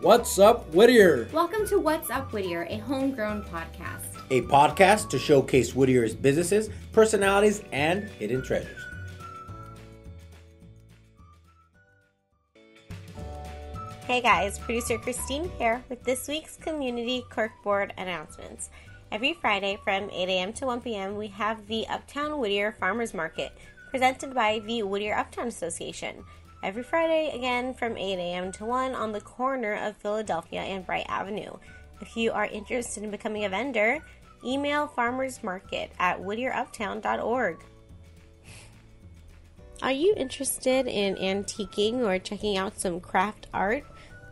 What's up, Whittier? Welcome to What's Up Whittier, a homegrown podcast. A podcast to showcase Whittier's businesses, personalities, and hidden treasures. Hey guys, producer Christine here with this week's Community Corkboard announcements. Every Friday from 8 a.m. to 1 p.m., we have the Uptown Whittier Farmers Market presented by the Whittier Uptown Association. Every Friday, again from 8 a.m. to 1 on the corner of Philadelphia and Bright Avenue. If you are interested in becoming a vendor, email farmersmarket at whittieruptown.org. Are you interested in antiquing or checking out some craft art?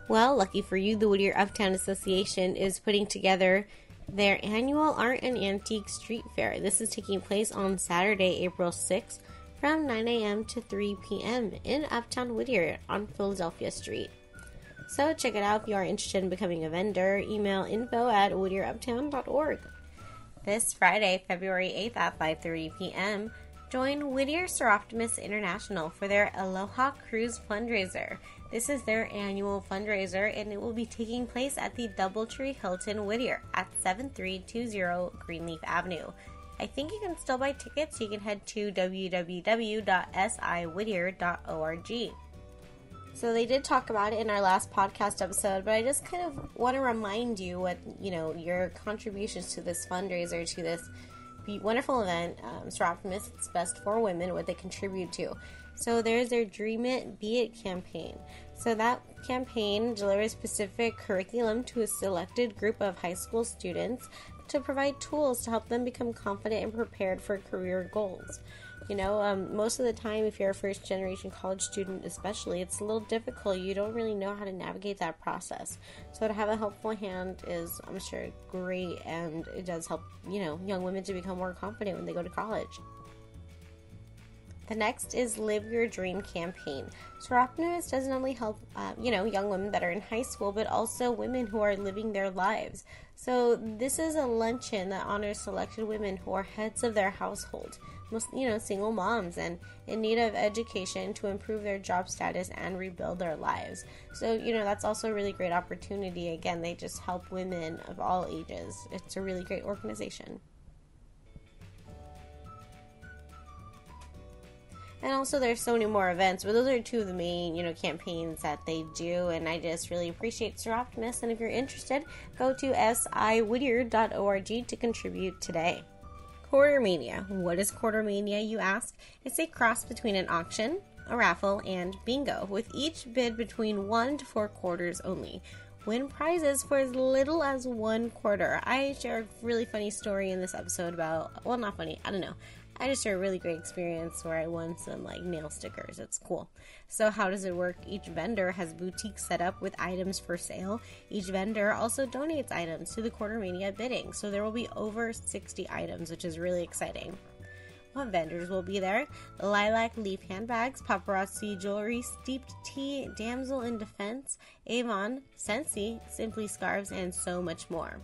Well, lucky for you, the Whittier Uptown Association is putting together their annual Art and Antique Street Fair. This is taking place on Saturday, April 6th from 9 a.m. to 3 p.m. in Uptown Whittier on Philadelphia Street. So check it out if you are interested in becoming a vendor. Email info at whittieruptown.org. This Friday, February 8th at 5.30 p.m., join Whittier Soroptimist International for their Aloha Cruise fundraiser. This is their annual fundraiser and it will be taking place at the Doubletree Hilton Whittier at 7320 Greenleaf Avenue. I think you can still buy tickets. You can head to www.siwhittier.org. So they did talk about it in our last podcast episode, but I just kind of want to remind you what you know your contributions to this fundraiser, to this wonderful event, um, it's best for women, what they contribute to. So there's their Dream It, Be It campaign. So that campaign delivers specific curriculum to a selected group of high school students to provide tools to help them become confident and prepared for career goals. You know, um, most of the time, if you're a first generation college student, especially, it's a little difficult. You don't really know how to navigate that process. So, to have a helpful hand is, I'm sure, great, and it does help, you know, young women to become more confident when they go to college. The next is Live Your Dream campaign. Soroptimist doesn't only help, uh, you know, young women that are in high school, but also women who are living their lives. So this is a luncheon that honors selected women who are heads of their household, most, you know, single moms and in need of education to improve their job status and rebuild their lives. So, you know, that's also a really great opportunity. Again, they just help women of all ages. It's a really great organization. And also there's so many more events but those are two of the main you know campaigns that they do and i just really appreciate Soroptimist and if you're interested go to siwhittier.org to contribute today quartermania what is quartermania you ask it's a cross between an auction a raffle and bingo with each bid between one to four quarters only win prizes for as little as one quarter. I share a really funny story in this episode about, well, not funny, I don't know. I just had a really great experience where I won some like nail stickers. It's cool. So, how does it work? Each vendor has boutiques set up with items for sale. Each vendor also donates items to the Quartermania bidding. So, there will be over 60 items, which is really exciting. What vendors will be there? Lilac leaf handbags, paparazzi jewelry, steeped tea, damsel in defense, Avon, Scentsy, Simply scarves, and so much more.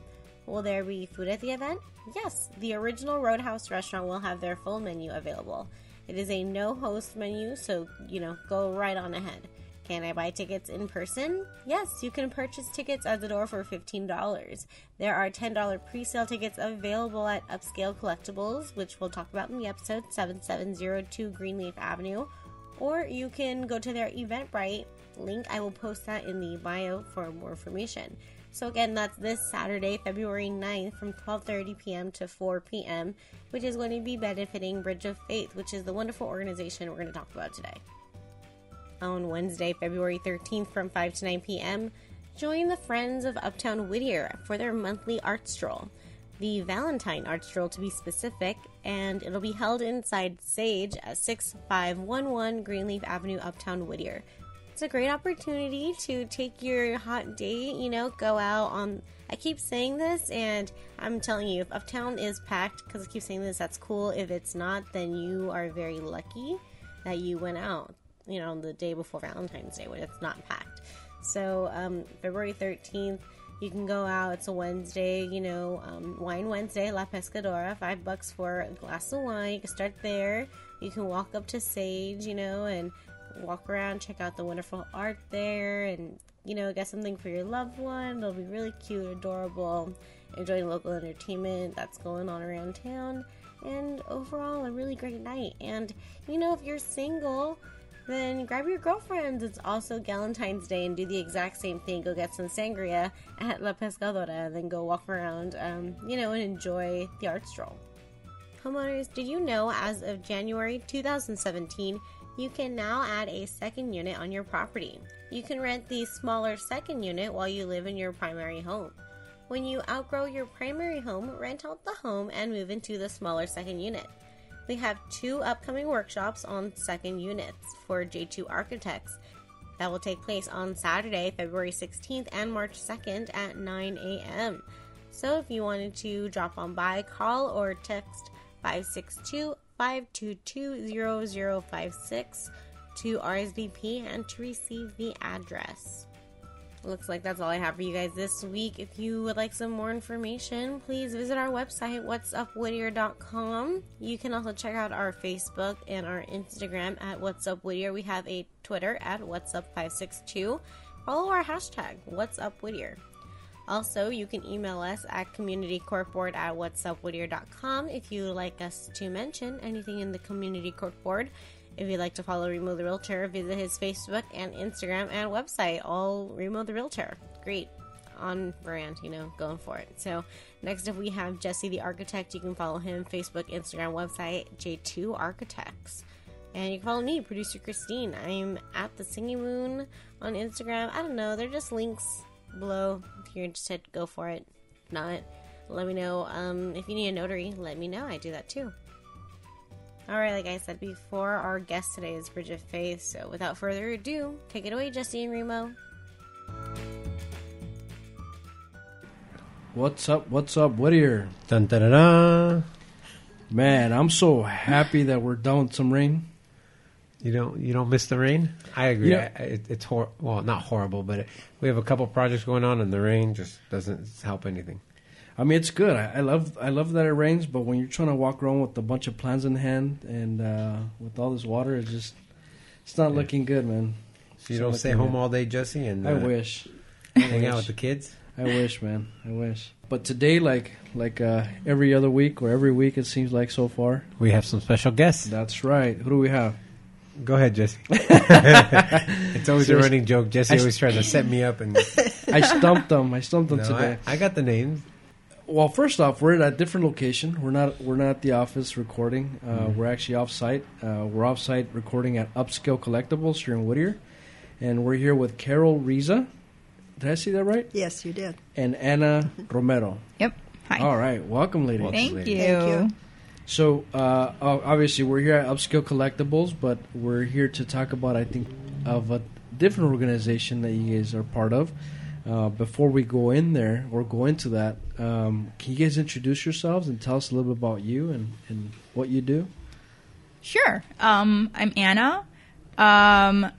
Will there be food at the event? Yes, the original Roadhouse restaurant will have their full menu available. It is a no host menu, so, you know, go right on ahead. Can I buy tickets in person? Yes, you can purchase tickets at the door for $15. There are $10 pre sale tickets available at Upscale Collectibles, which we'll talk about in the episode 7702 Greenleaf Avenue. Or you can go to their Eventbrite link. I will post that in the bio for more information. So again, that's this Saturday, February 9th from 12:30 p.m. to 4 p.m., which is going to be benefiting Bridge of Faith, which is the wonderful organization we're going to talk about today. On Wednesday, February 13th from 5 to 9 p.m., join the Friends of Uptown Whittier for their monthly art stroll. The Valentine art stroll to be specific, and it'll be held inside Sage at 6511 Greenleaf Avenue, Uptown Whittier it's a great opportunity to take your hot date, you know, go out on. I keep saying this, and I'm telling you, if Uptown is packed, because I keep saying this, that's cool. If it's not, then you are very lucky that you went out, you know, the day before Valentine's Day when it's not packed. So, um, February 13th, you can go out. It's a Wednesday, you know, um, Wine Wednesday, La Pescadora, five bucks for a glass of wine. You can start there. You can walk up to Sage, you know, and walk around, check out the wonderful art there, and you know, get something for your loved one. They'll be really cute, adorable, enjoying local entertainment that's going on around town, and overall, a really great night. And, you know, if you're single, then grab your girlfriends. It's also Galentine's Day and do the exact same thing. Go get some sangria at La Pescadora then go walk around, um, you know, and enjoy the art stroll. Homeowners, did you know as of January 2017, you can now add a second unit on your property? You can rent the smaller second unit while you live in your primary home. When you outgrow your primary home, rent out the home and move into the smaller second unit. We have two upcoming workshops on second units for J2 Architects that will take place on Saturday, February 16th and March 2nd at 9 a.m. So if you wanted to drop on by, call or text 562 522 0056 to RSVP and to receive the address. Looks like that's all I have for you guys this week. If you would like some more information, please visit our website, whatsupwhittier.com. You can also check out our Facebook and our Instagram at What's Up Whittier. We have a Twitter at What's Up 562 Follow our hashtag, What's Up Whittier. Also, you can email us at communitycorkboard at whatsupwhittier.com if you would like us to mention anything in the community corkboard. If you'd like to follow Remo the Realtor, visit his Facebook and Instagram and website, all Remo the Realtor. Great. On brand, you know, going for it. So, next up we have Jesse the Architect. You can follow him, Facebook, Instagram, website, J2 Architects. And you can follow me, producer Christine. I'm at the Singing Moon on Instagram. I don't know, they're just links below. If you're interested, go for it. If not, let me know. Um, if you need a notary, let me know. I do that too. Alright, like I said before, our guest today is Bridge of Faith. So without further ado, take it away, Jesse and Remo. What's up? What's up, Whittier? Dun, dun, dun, dun. Man, I'm so happy that we're done with some rain. You don't you don't miss the rain? I agree. Yeah. I, it, it's hor- well, not horrible, but it, we have a couple projects going on, and the rain just doesn't help anything. I mean, it's good. I, I love I love that it rains, but when you're trying to walk around with a bunch of plans in hand and uh, with all this water, it's just it's not Yeah. looking good, man. So you It's don't stay home good. all day, Jesse, and I uh, wish. hang out with the kids. I wish, man. I wish. But today, like like uh, every other week or every week, it seems like so far. We have some special guests. That's right. Who do we have? Go ahead, Jesse. it's always a running joke. Jesse I always tries to set me up, and I stumped them. I stumped them No, today. I, I got the names. Well, first off, we're at a different location. We're not we're not at the office recording. Uh, Mhm. We're actually off site. Uh, we're off site recording at Upscale Collectibles here in Whittier, and we're here with Carol Riza. Did I see that right? Yes, you did. And Anna Romero. Yep. Hi. All right, welcome, ladies. Welcome. Thank ladies. you. Thank you. So, uh, obviously, we're here at Upscale Collectibles, but we're here to talk about, I think, of a different organization that you guys are part of. Uh, before we go in there or go into that, um, can you guys introduce yourselves and tell us a little bit about you and, and what you do? Sure. Um, I'm Anna. Um,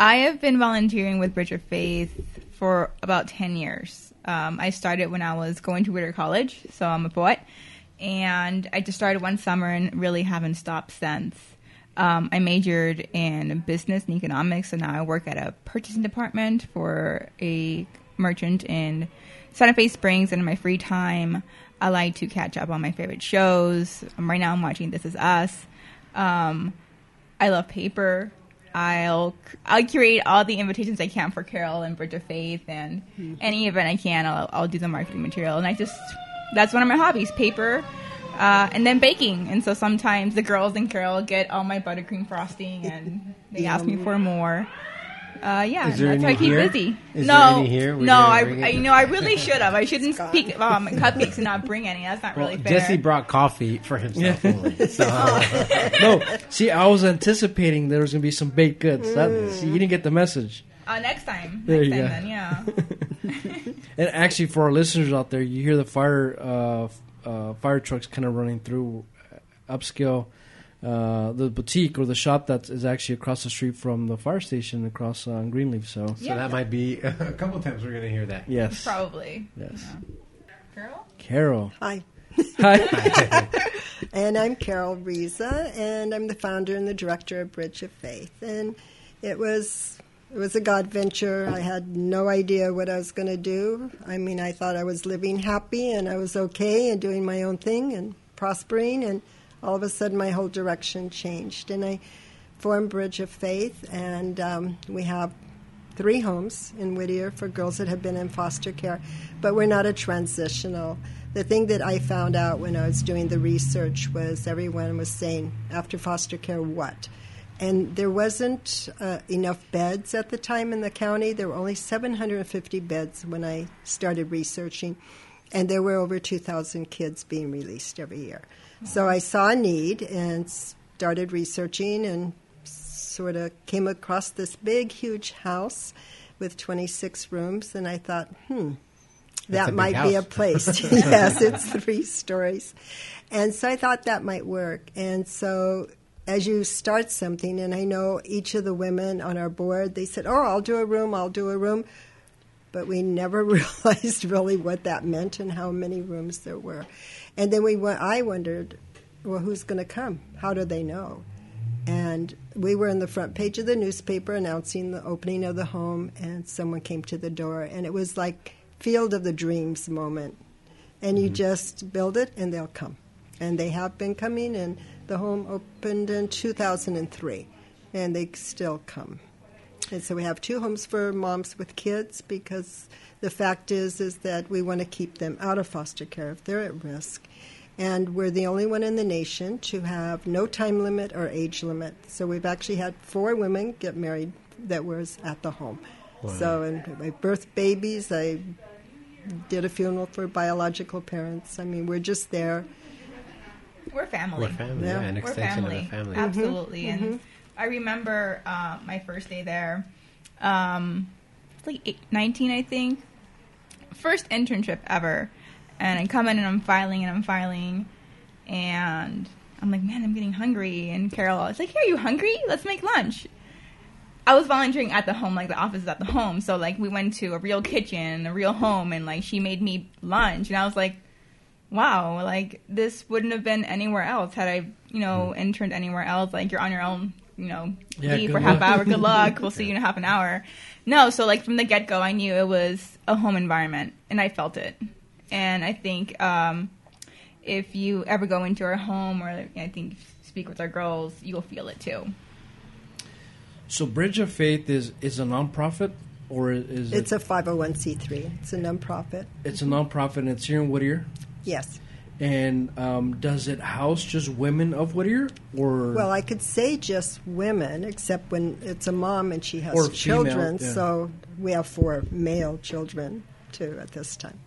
I have been volunteering with Bridge of Faith for about 10 years. Um, I started when I was going to Whittier College, so I'm a poet. And I just started one summer and really haven't stopped since. Um, I majored in business and economics, and now I work at a purchasing department for a merchant in Santa Fe Springs. And in my free time, I like to catch up on my favorite shows. Um, right now, I'm watching This Is Us. Um, I love paper. I'll I'll curate all the invitations I can for Carol and Bridge of Faith, and any event I can, I'll I'll do the marketing material. And I just that's one of my hobbies: paper, uh, and then baking. And so sometimes the girls and Carol get all my buttercream frosting, and they ask me for more. Uh, yeah, Is there that's how I keep here? busy. Is no, there any here? No, I. I you know I really should have. I shouldn't speak um, cupcakes and not bring any. That's not Well, really fair. Jesse brought coffee for himself only. So no, see, I was anticipating there was going to be some baked goods. That, see, you didn't get the message. uh, next time, There next you time go. then, yeah. And actually, for our listeners out there, you hear the fire uh, f- uh, fire trucks kind of running through uh, upscale. Uh, the boutique or the shop that is actually across the street from the fire station across uh, on Greenleaf. So So Yeah. that might be a couple times we're going to hear that. yes, Probably. yes. Carol? Carol, Hi, hi. and I'm Carol Riza, and I'm the founder and the director of Bridge of Faith. And it was it was a God venture. I had no idea what I was going to do. I mean, I thought I was living happy and I was okay and doing my own thing and prospering, and all of a sudden my whole direction changed. And I formed Bridge of Faith, and um, we have three homes in Whittier for girls that have been in foster care, but we're not a transitional. The thing that I found out when I was doing the research was everyone was saying, after foster care, what? And there wasn't uh, enough beds at the time in the county. There were only 750 beds when I started researching, and there were over 2,000 kids being released every year. So I saw a need and started researching and sort of came across this big, huge house with 26 rooms, and I thought, hmm, That's that might be a place. yes, it's three stories. And so I thought that might work. And so as you start something, and I know each of the women on our board, they said, Oh, I'll do a room, I'll do a room. But we never realized really what that meant and how many rooms there were. And then we went, I wondered, well, who's going to come? How do they know? And we were in the front page of the newspaper announcing the opening of the home, and someone came to the door, and it was like field of the dreams moment. And you mm-hmm. just build it, and they'll come. And they have been coming, and the home opened in 2003, and they still come. And so we have two homes for moms with kids because the fact is is that we want to keep them out of foster care if they're at risk. And we're the only one in the nation to have no time limit or age limit. So we've actually had four women get married that was at the home. So and I birthed babies. I did a funeral for biological parents. I mean, we're just there. We're family. We're family, Yeah. yeah, an We're extension family. of the family. Absolutely. And I remember uh, my first day there, um, it's like eight, 19, I think. First internship ever. And I come in and I'm filing and I'm filing. And I'm like, man, I'm getting hungry. And Carol is like, hey, are you hungry? Let's make lunch. I was volunteering at the home, like the office is at the home. So like we went to a real kitchen, a real home, and like she made me lunch, and I was like, wow, like this wouldn't have been anywhere else had I, you know, interned anywhere else. Like you're on your own, you know, Yeah, leave good for half luck. hour. Good luck. We'll see you in half an hour. No, so like from the get go, I knew it was a home environment, and I felt it. And I think um, if you ever go into our home, or I think speak with our girls, you'll feel it too. So Bridge of Faith is is a nonprofit or is It's it, a 501c3. It's a nonprofit. it's a nonprofit and it's here in Whittier? Yes. And um, does it house just women of Whittier or Well, I could say just women, except when it's a mom and she has Or female, children. yeah. So we have four male children too at this time.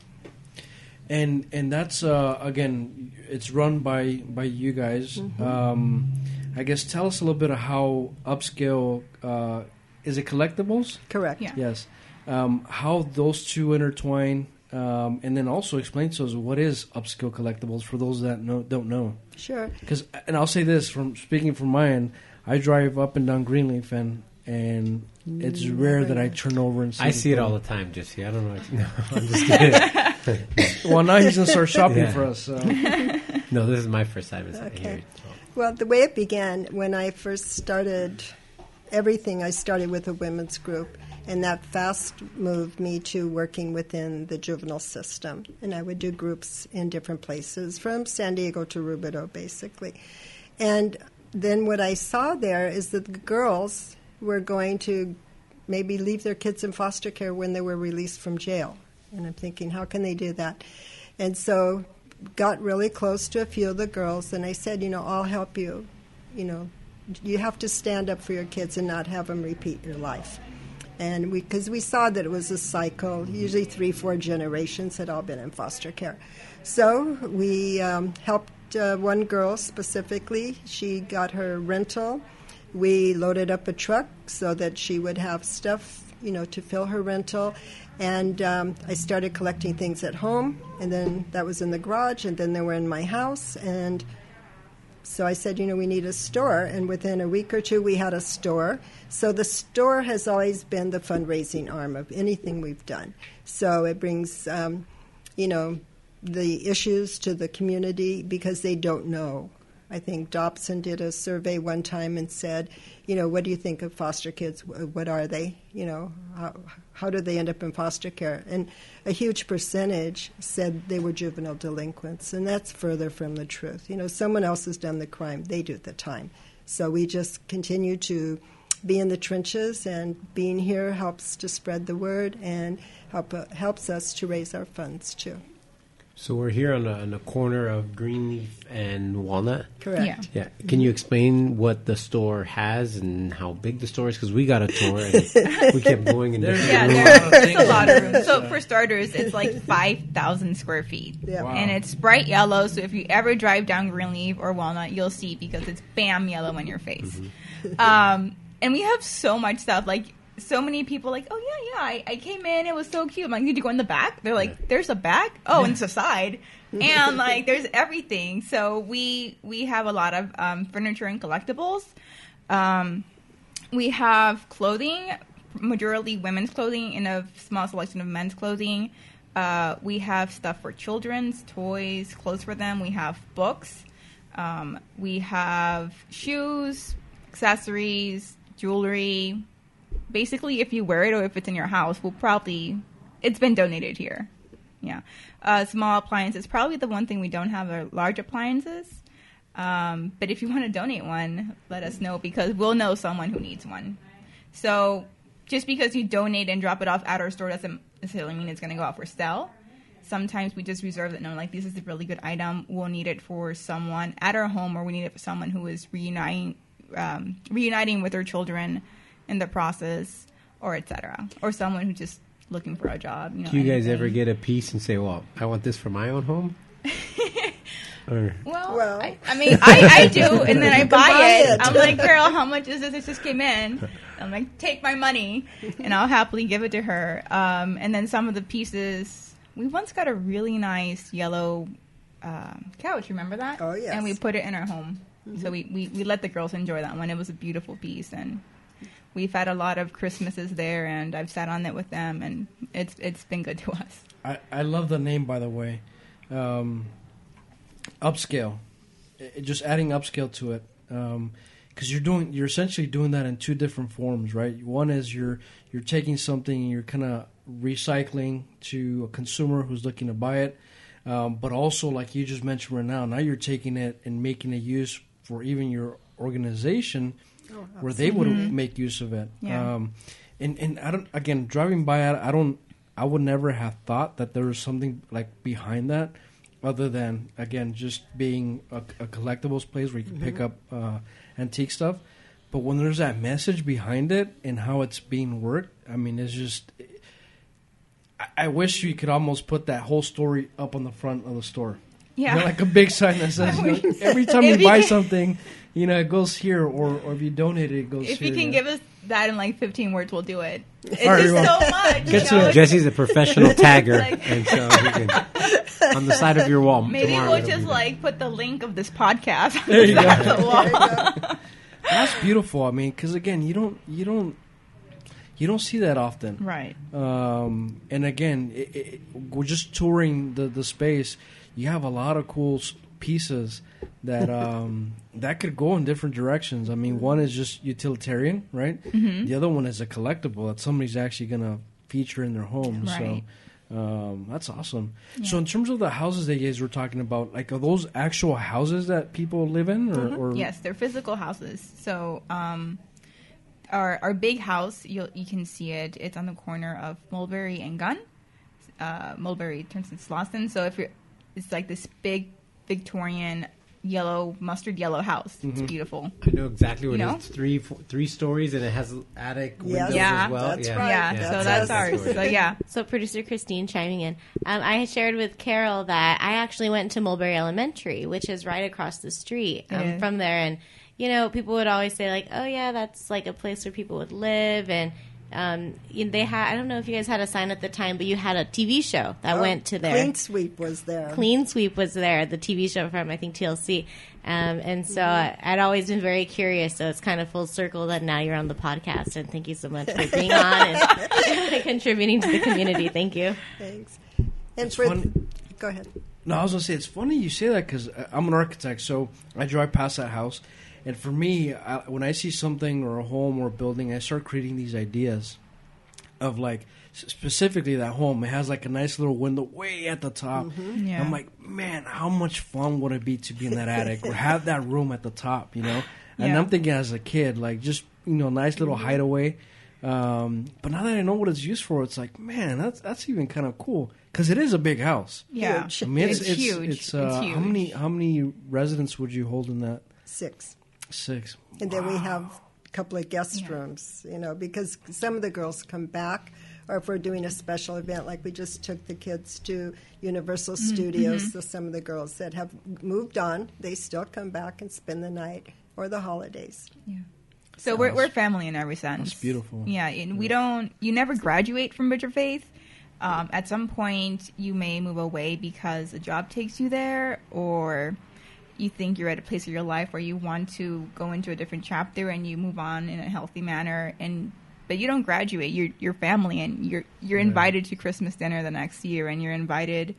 and and that's uh, again it's run by by you guys. Mm-hmm. Um, I guess tell us a little bit of how upscale uh, is it collectibles? Correct. Yeah. Yes. Um, how those two intertwine, um, and then also explain to us what is upscale collectibles for those that know, don't know. Sure. Because, and I'll say this from speaking from my end, I drive up and down Greenleaf, and and it's rare that I turn over and see. I see it all the time, Jesse. I don't know. What no, I'm just kidding. Well, now he's gonna start shopping Yeah. for us. So. no, this is my first time Okay. here. so. Well, the way it began when I first started everything, I started with a women's group, and that fast moved me to working within the juvenile system. And I would do groups in different places, from San Diego to Rubidoux, basically. And then what I saw there is that the girls were going to maybe leave their kids in foster care when they were released from jail. And I'm thinking, how can they do that? And so got really close to a few of the girls and I said, you know, I'll help you. You know, you have to stand up for your kids and not have them repeat your life. And we, because we saw that it was a cycle, usually three, four generations had all been in foster care. So we um, helped uh, one girl specifically. She got her rental. We loaded up a truck so that she would have stuff, you know, to fill her rental. And um, I started collecting things at home, and then that was in the garage, and then they were in my house. And so I said, you know, we need a store. And within a week or two, we had a store. So the store has always been the fundraising arm of anything we've done. So it brings, um, you know, the issues to the community because they don't know I think Dobson did a survey one time and said, you know, what do you think of foster kids? What are they? You know, how, how do they end up in foster care? And a huge percentage said they were juvenile delinquents, and that's further from the truth. You know, someone else has done the crime, they do the time. So we just continue to be in the trenches, and being here helps to spread the word and help, uh, helps us to raise our funds too. So we're here on the, on the corner of Greenleaf and Walnut. Correct. Yeah. Yeah. Can you explain what the store has and how big the store is? Because we got a tour and we kept going in There's different Yeah, there's a lot of room. So for starters, it's like five thousand square feet, Yeah. Wow. and it's bright yellow. So if you ever drive down Greenleaf or Walnut, you'll see because it's bam yellow in your face. Um, and we have so much stuff. Like so many people, like, oh yeah, yeah, I, I came in, it was so cute. I'm like, did you go in the back? They're like, there's a back. Oh, and it's a side. And like, there's everything. So we we have a lot of um, furniture and collectibles. Um, we have clothing, majority women's clothing, and a small selection of men's clothing. Uh, we have stuff for children's toys, clothes for them. We have books. Um, we have shoes, accessories, jewelry. Basically, if you wear it or if it's in your house, we'll probably it's been donated here. Yeah, uh, small appliances. Probably the one thing we don't have are large appliances. Um, but if you want to donate one, let us know because we'll know someone who needs one. So just because you donate and drop it off at our store doesn't necessarily mean it's going to go out for sale. Sometimes we just reserve that. No, like this is a really good item. We'll need it for someone at our home, or we need it for someone who is reuniting, um, reuniting with their children in the process, or etc. Or someone who's just looking for a job. You know, Do you guys anything. ever get a piece and say, well, I want this for my own home? or Well, Well. I, I mean, I, I do, and then I buy, buy it. it. I'm like, girl, how much is this? It just came in. I'm like, take my money, and I'll happily give it to her. Um, and then some of the pieces, we once got a really nice yellow um couch. Remember that? Oh, yes. And we put it in our home, so we, we we let the girls enjoy that one. It was a beautiful piece, and we've had a lot of Christmases there, and I've sat on it with them, and it's it's been good to us. I, I love the name, by the way. Um, upscale, I- just adding upscale to it, because you're doing you're essentially doing that in two different forms, right? One is you're you're taking something and you're kind of recycling to a consumer who's looking to buy it, um, but also like you just mentioned right now, now you're taking it and making a use for even your organization, where they would make use of it. Yeah. Um, and and I don't again driving by it, I don't I would never have thought that there was something like behind that, other than again just being a, a collectibles place where you can pick up uh, antique stuff. But when there's that message behind it and how it's being worked, I mean, it's just. I, I wish you could almost put that whole story up on the front of the store. You know, Yeah. like a big sign that says you know, every time you buy something, you know, it goes here, or, or if you donate it, it goes If here. you can yeah. give us that in like 15 words, we'll do it. It's All right, just well- so much. Guess you know? Jesse's a professional tagger, Like- and so he can on the side of your wall. Maybe tomorrow we'll just like put the link of this podcast on There the side of the wall. That's beautiful. I mean, because again, you don't, you don't, you don't see that often. Right. Um, and again, it, it, we're just touring the, the space. You have a lot of cool s- pieces that um, that could go in different directions. I mean, one is just utilitarian, right? Mm-hmm. The other one is a collectible that somebody's actually going to feature in their home. Right. So um, that's awesome. So, in terms of the houses that you guys were talking about, like, are those actual houses that people live in, or, or Yes, they're physical houses. So, um, our our big house, you you can see it. It's on the corner of Mulberry and Gunn. Uh, Mulberry turns into Slauson. So if you're, it's like this big Victorian yellow mustard yellow house. It's beautiful. I know exactly what You it know? is. It's three four, three stories, and it has attic Yes. windows Yeah. as well. That's yeah. right. Yeah, Yeah, so that's that's ours. So yeah, So producer Christine chiming in. Um, I shared with Carol that I actually went to Mulberry Elementary, which is right across the street um, from there. And you know, people would always say like, "Oh yeah, that's like a place where people would live." And um, they had I don't know if you guys had a sign at the time, but you had a TV show that Oh, went to there. Clean Sweep was there. Clean Sweep was there, the TV show from I think TLC, um, and so Mm-hmm. I'd always been very curious. So it's kind of full circle that now you're on the podcast, and thank you so much for being on and contributing to the community. Thank you. Thanks. And It's for fun- go ahead. No, I was gonna say it's funny you say that because I'm an architect, so I drive past that house, and for me, I, when I see something or a home or a building, I start creating these ideas of like specifically that home. It has like a nice little window way at the top. Yeah. I'm like, man, how much fun would it be to be in that attic or have that room at the top, you know? And Yeah. I'm thinking as a kid, like just you know, nice little hideaway. Um, but now that I know what it's used for, it's like, man, that's that's even kind of cool because it is a big house. Yeah. Huge. I mean, it's, It's it's, huge. It's, uh, It's How many how many residents would you hold in that? Six. Six. And then we have a couple of guest rooms, you know, because some of the girls come back, or if we're doing a special event, like we just took the kids to Universal Studios, so some of the girls that have moved on, they still come back and spend the night or the holidays. Yeah. So we're we're family in every sense. It's beautiful. Yeah, and we don't. You never graduate from Bridge of Faith. Um, at some point, you may move away because a job takes you there, or you think you're at a place in your life where you want to go into a different chapter and you move on in a healthy manner. And but you don't graduate. You're you're family, and you're you're mm-hmm. invited to Christmas dinner the next year, and you're invited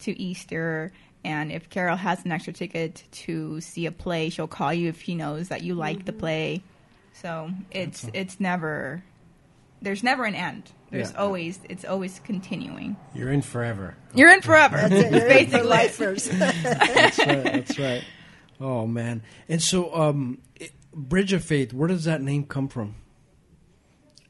to Easter. And if Carol has an extra ticket to see a play, she'll call you if she knows that you like the mm-hmm. play. So it's it's never there's never an end. There's Yeah. always it's always continuing. You're in forever. You're in forever. That's it. You're in for basically it. lifers. That's right. That's right. Oh man. And so, um, it, Bridge of Faith. Where does that name come from?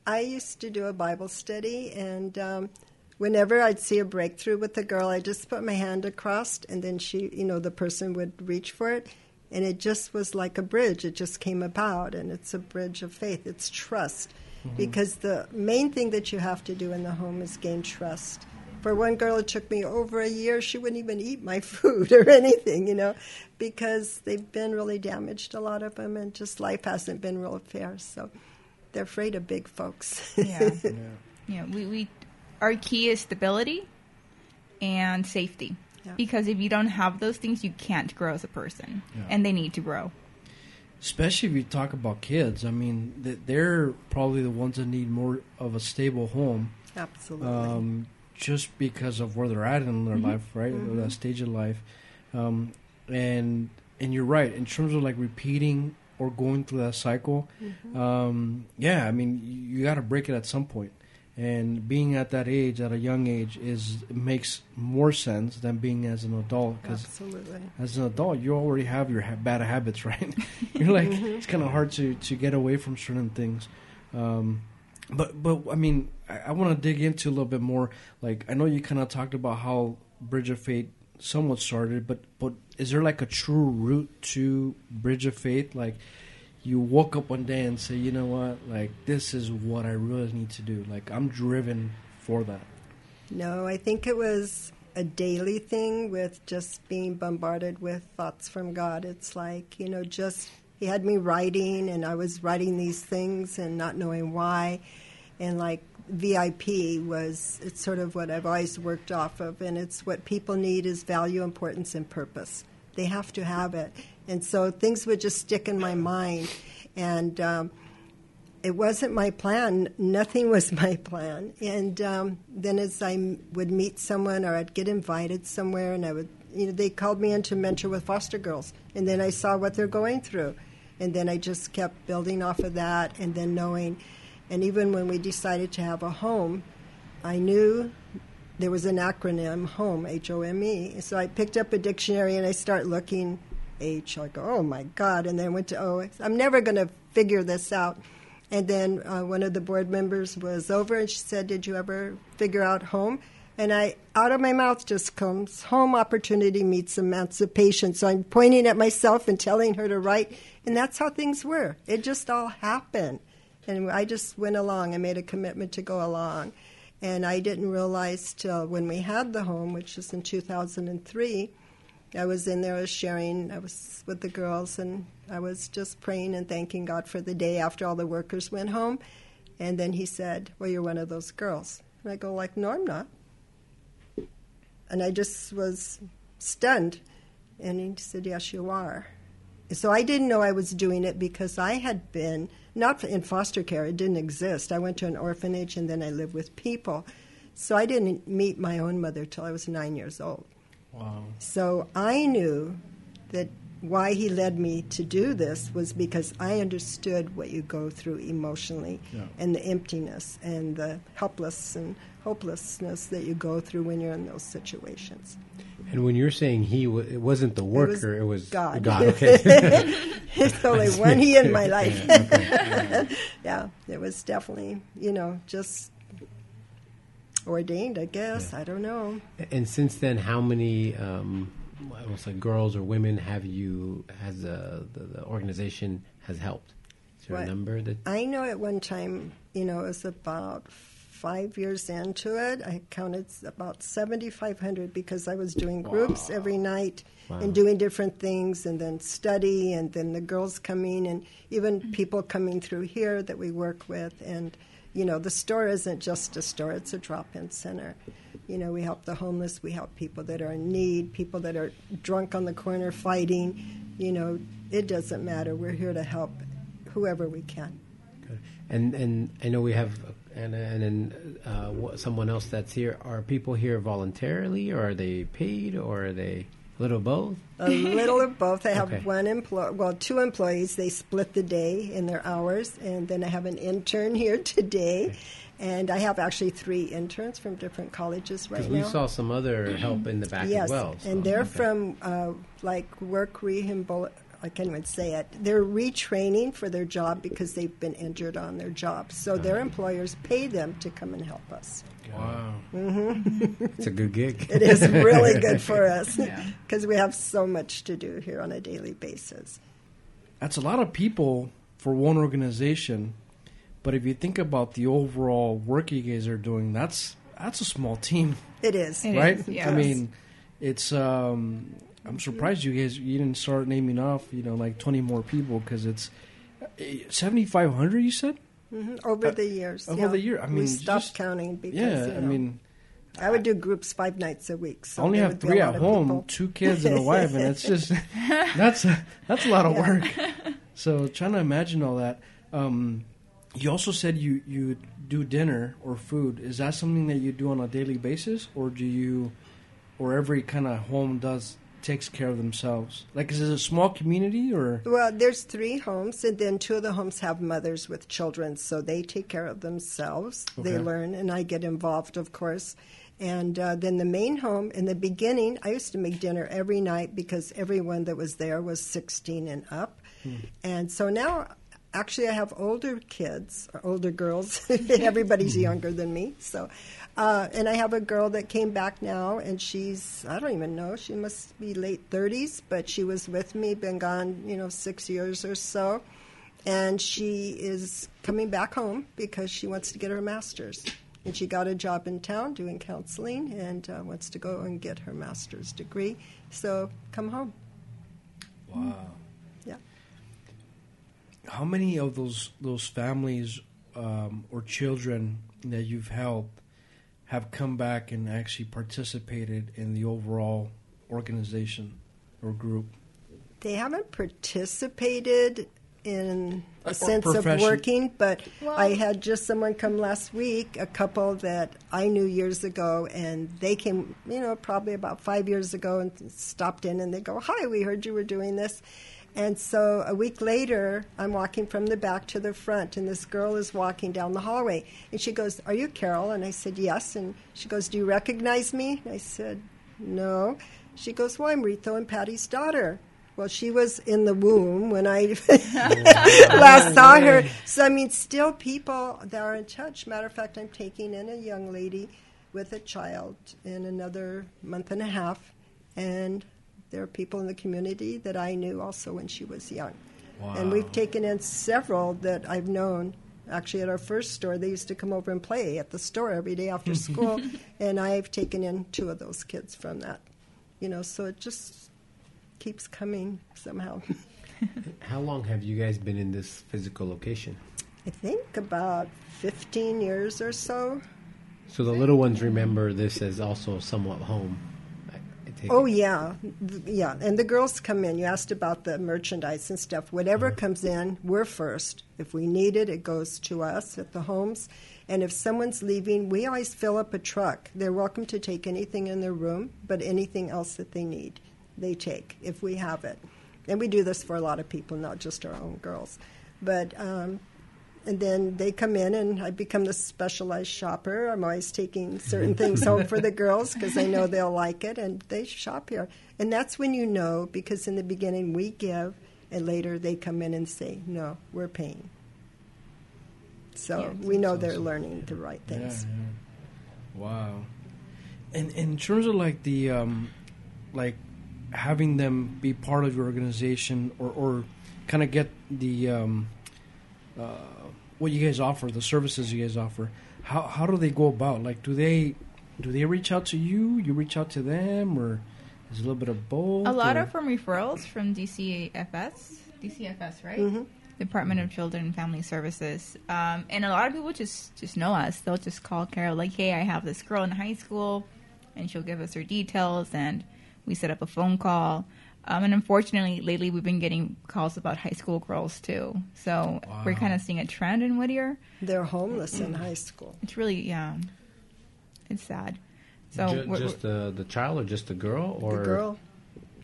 I used to do a Bible study, and um, whenever I'd see a breakthrough with a girl, I just put my hand across, and then she, you know, the person would reach for it, and it just was like a bridge. It just came about, and it's a bridge of faith. It's trust, Mm-hmm. because the main thing that you have to do in the home is gain trust. For one girl, it took me over a year. She wouldn't even eat my food or anything, you know, because they've been really damaged, a lot of them, and just life hasn't been real fair. So they're afraid of big folks. Yeah. yeah. We we our key is stability and safety. Yeah. Because if you don't have those things, you can't grow as a person, Yeah. and they need to grow. Especially if you talk about kids. I mean, they're probably the ones that need more of a stable home. Absolutely. um, just because of where they're at in their life, right, or that stage of life. Um, and and you're right in terms of like repeating or going through that cycle. Um, yeah, I mean you, you got to break it at some point. And being at that age, at a young age, is makes more sense than being as an adult because Absolutely. as an adult, you already have your ha- bad habits, right? You're like, it's kind of hard to, to get away from certain things. Um, but but I mean, I, I want to dig into a little bit more. Like, I know you kind of talked about how Bridge of Faith somewhat started, but but is there like a true route to Bridge of Faith? Like, you woke up one day and say, you know what, like this is what I really need to do. Like, I'm driven for that. No, I think it was a daily thing with just being bombarded with thoughts from God. It's like, you know, just He had me writing, and I was writing these things and not knowing why. And like VIP was, it's sort of what I've always worked off of, and it's what people need is value, importance, and purpose. They have to have it. And so things would just stick in my mind. And, um, it wasn't my plan. Nothing was my plan. And um, then as I m- would meet someone or I'd get invited somewhere, and I would, you know, they called me in to mentor with foster girls, and then I saw what they're going through, and then I just kept building off of that, and then knowing, and even when we decided to have a home, I knew there was an acronym home H O M E. So I picked up a dictionary and I start looking H. I go, oh my God, and then I went to O. I'm never going to figure this out. And then uh, one of the board members was over and she said, Did you ever figure out home? And I, out of my mouth just comes, home opportunity meets emancipation. So I'm pointing at myself and telling her to write. And that's how things were. It just all happened. And I just went along. I made a commitment to go along. And I didn't realize till when we had the home, which was in 2003, I was in there, I was sharing, I was with the girls, and I was just praying and thanking God for the day after all the workers went home. And then he said, Well, you're one of those girls. And I go, like, no, I'm not. And I just was stunned. And he said, Yes, you are. So I didn't know I was doing it because I had been not in foster care. It didn't exist. I went to an orphanage and then I lived with people. So I didn't meet my own mother till I was nine years old. Wow. So I knew that why he led me to do this was because I understood what you go through emotionally Yeah. and the emptiness and the helpless and hopelessness that you go through when you're in those situations. And when you're saying he, w- it wasn't the worker, it was, God. God. Okay. There's only one he in my life. Yeah, it was definitely, you know, just ordained, I guess. I don't know. and since then, how many, um, I like girls or women have you, has uh, the, the organization has helped? Is there What? a number that? I know at one time, you know, it was about five years into it. I counted about 7,500 because I was doing groups every night Wow. and doing different things and then study and then the girls coming and even people coming through here that we work with. And, you know, the store isn't just a store, it's a drop in center. You know, we help the homeless, we help people that are in need, people that are drunk on the corner fighting. You know, it doesn't matter. We're here to help whoever we can. And and I know we have and then uh, someone else that's here. Are people here voluntarily, or are they paid, or are they little of both? A little of both. I have Okay. one employee, well, two employees. They split the day in their hours, and then I have an intern here today, and I have actually three interns from different colleges right Because we now. saw some other help in the back yes, as well. so- and they're okay. from uh, like work rehabilitation. I can't even say it. They're retraining for their job because they've been injured on their job. So their employers pay them to come and help us. Wow. It's a good gig. It is really good for us Yeah. because we have so much to do here on a daily basis. That's a lot of people for one organization, but if you think about the overall work you guys are doing, that's that's a small team, It is. It right? is, I mean, it's. Um, I'm surprised you guys you didn't start naming off, you know, like 20 more people because it's 7,500. You said? Mhm, Over the years. over yeah. the year, I mean, we stopped just- counting because yeah, you I mean, I would do groups five nights a week. So I only have three at home, people. two kids and a wife, and it's just that's that's a lot of Yeah. work. So trying to imagine all that. Um, you also said you you do dinner or food. Is that something that you do on a daily basis, or do you, or every kind of home does takes care of themselves? Like, is it a small community or? Well, there's three homes, and then two of the homes have mothers with children, so they take care of themselves. They learn, and I get involved, of course. And uh, then the main home, in the beginning, I used to make dinner every night because everyone that was there was 16 and up. And so now, actually, I have older kids, older girls. Everybody's younger than me. So, uh, and I have a girl that came back now, and she's, I don't even know, she must be late 30s, but she was with me, been gone, you know, six years or so. And she is coming back home because she wants to get her master's. And she got a job in town doing counseling and uh, wants to go and get her master's degree. So come home. Wow. Yeah. How many of those those families um, or children that you've helped have come back and actually participated in the overall organization or group? They haven't participated in a sense of working, but Well- I had just someone come last week, a couple that I knew years ago, and they came, you know, probably about five years ago and stopped in and they go, Hi, we heard you were doing this. And so a week later, I'm walking from the back to the front, and this girl is walking down the hallway. And she goes, Are you Carol? And I said, Yes. And she goes, Do you recognize me? And I said, No. She goes, Well, I'm Rito and Patty's daughter. Well, she was in the womb when I last oh, saw her. So, I mean, still people that are in touch. Matter of fact, I'm taking in a young lady with a child in another month and a half. And there are people in the community that I knew also when she was young. And we've taken in several that I've known. Actually, at our first store, they used to come over and play at the store every day after school. and I've taken in two of those kids from that. You know, so it just keeps coming somehow. How long have you guys been in this physical location? I think about 15 years or so. So the little ones remember this as also somewhat home. I, I take Oh it. yeah, yeah. And the girls come in. You asked about the merchandise and stuff. Whatever comes in, we're first. If we need it, it goes to us at the homes. And if someone's leaving, we always fill up a truck. They're welcome to take anything in their room, but anything else that they need, they take if we have it. And we do this for a lot of people, not just our own girls. But um, and then they come in and I become the specialized shopper. I'm always taking certain things home for the girls because I know they'll like it and they shop here. And that's when you know because in the beginning we give and later they come in and say, "No, we're paying." So Yeah, we know they're learning the right things. yeah. Wow. And in terms of like the um, like having them be part of your organization or, or kind of get the um, uh, what you guys offer, the services you guys offer. How how do they go about? Like, do they do they reach out to you? You reach out to them, or is it a little bit of both? A lot or- are from referrals from DCFS. DCFS, right? Mm-hmm. Department of Children and Family Services. Um, and a lot of people just just know us. They'll just call Carol like, "Hey, I have this girl in high school," and she'll give us her details, and we set up a phone call. Um, and unfortunately, lately we've been getting calls about high school girls too. So we're kind of seeing a trend in Whittier. They're homeless in high school. It's really yeah, it's sad. So Ju- we're- just the the child or just the girl or the girl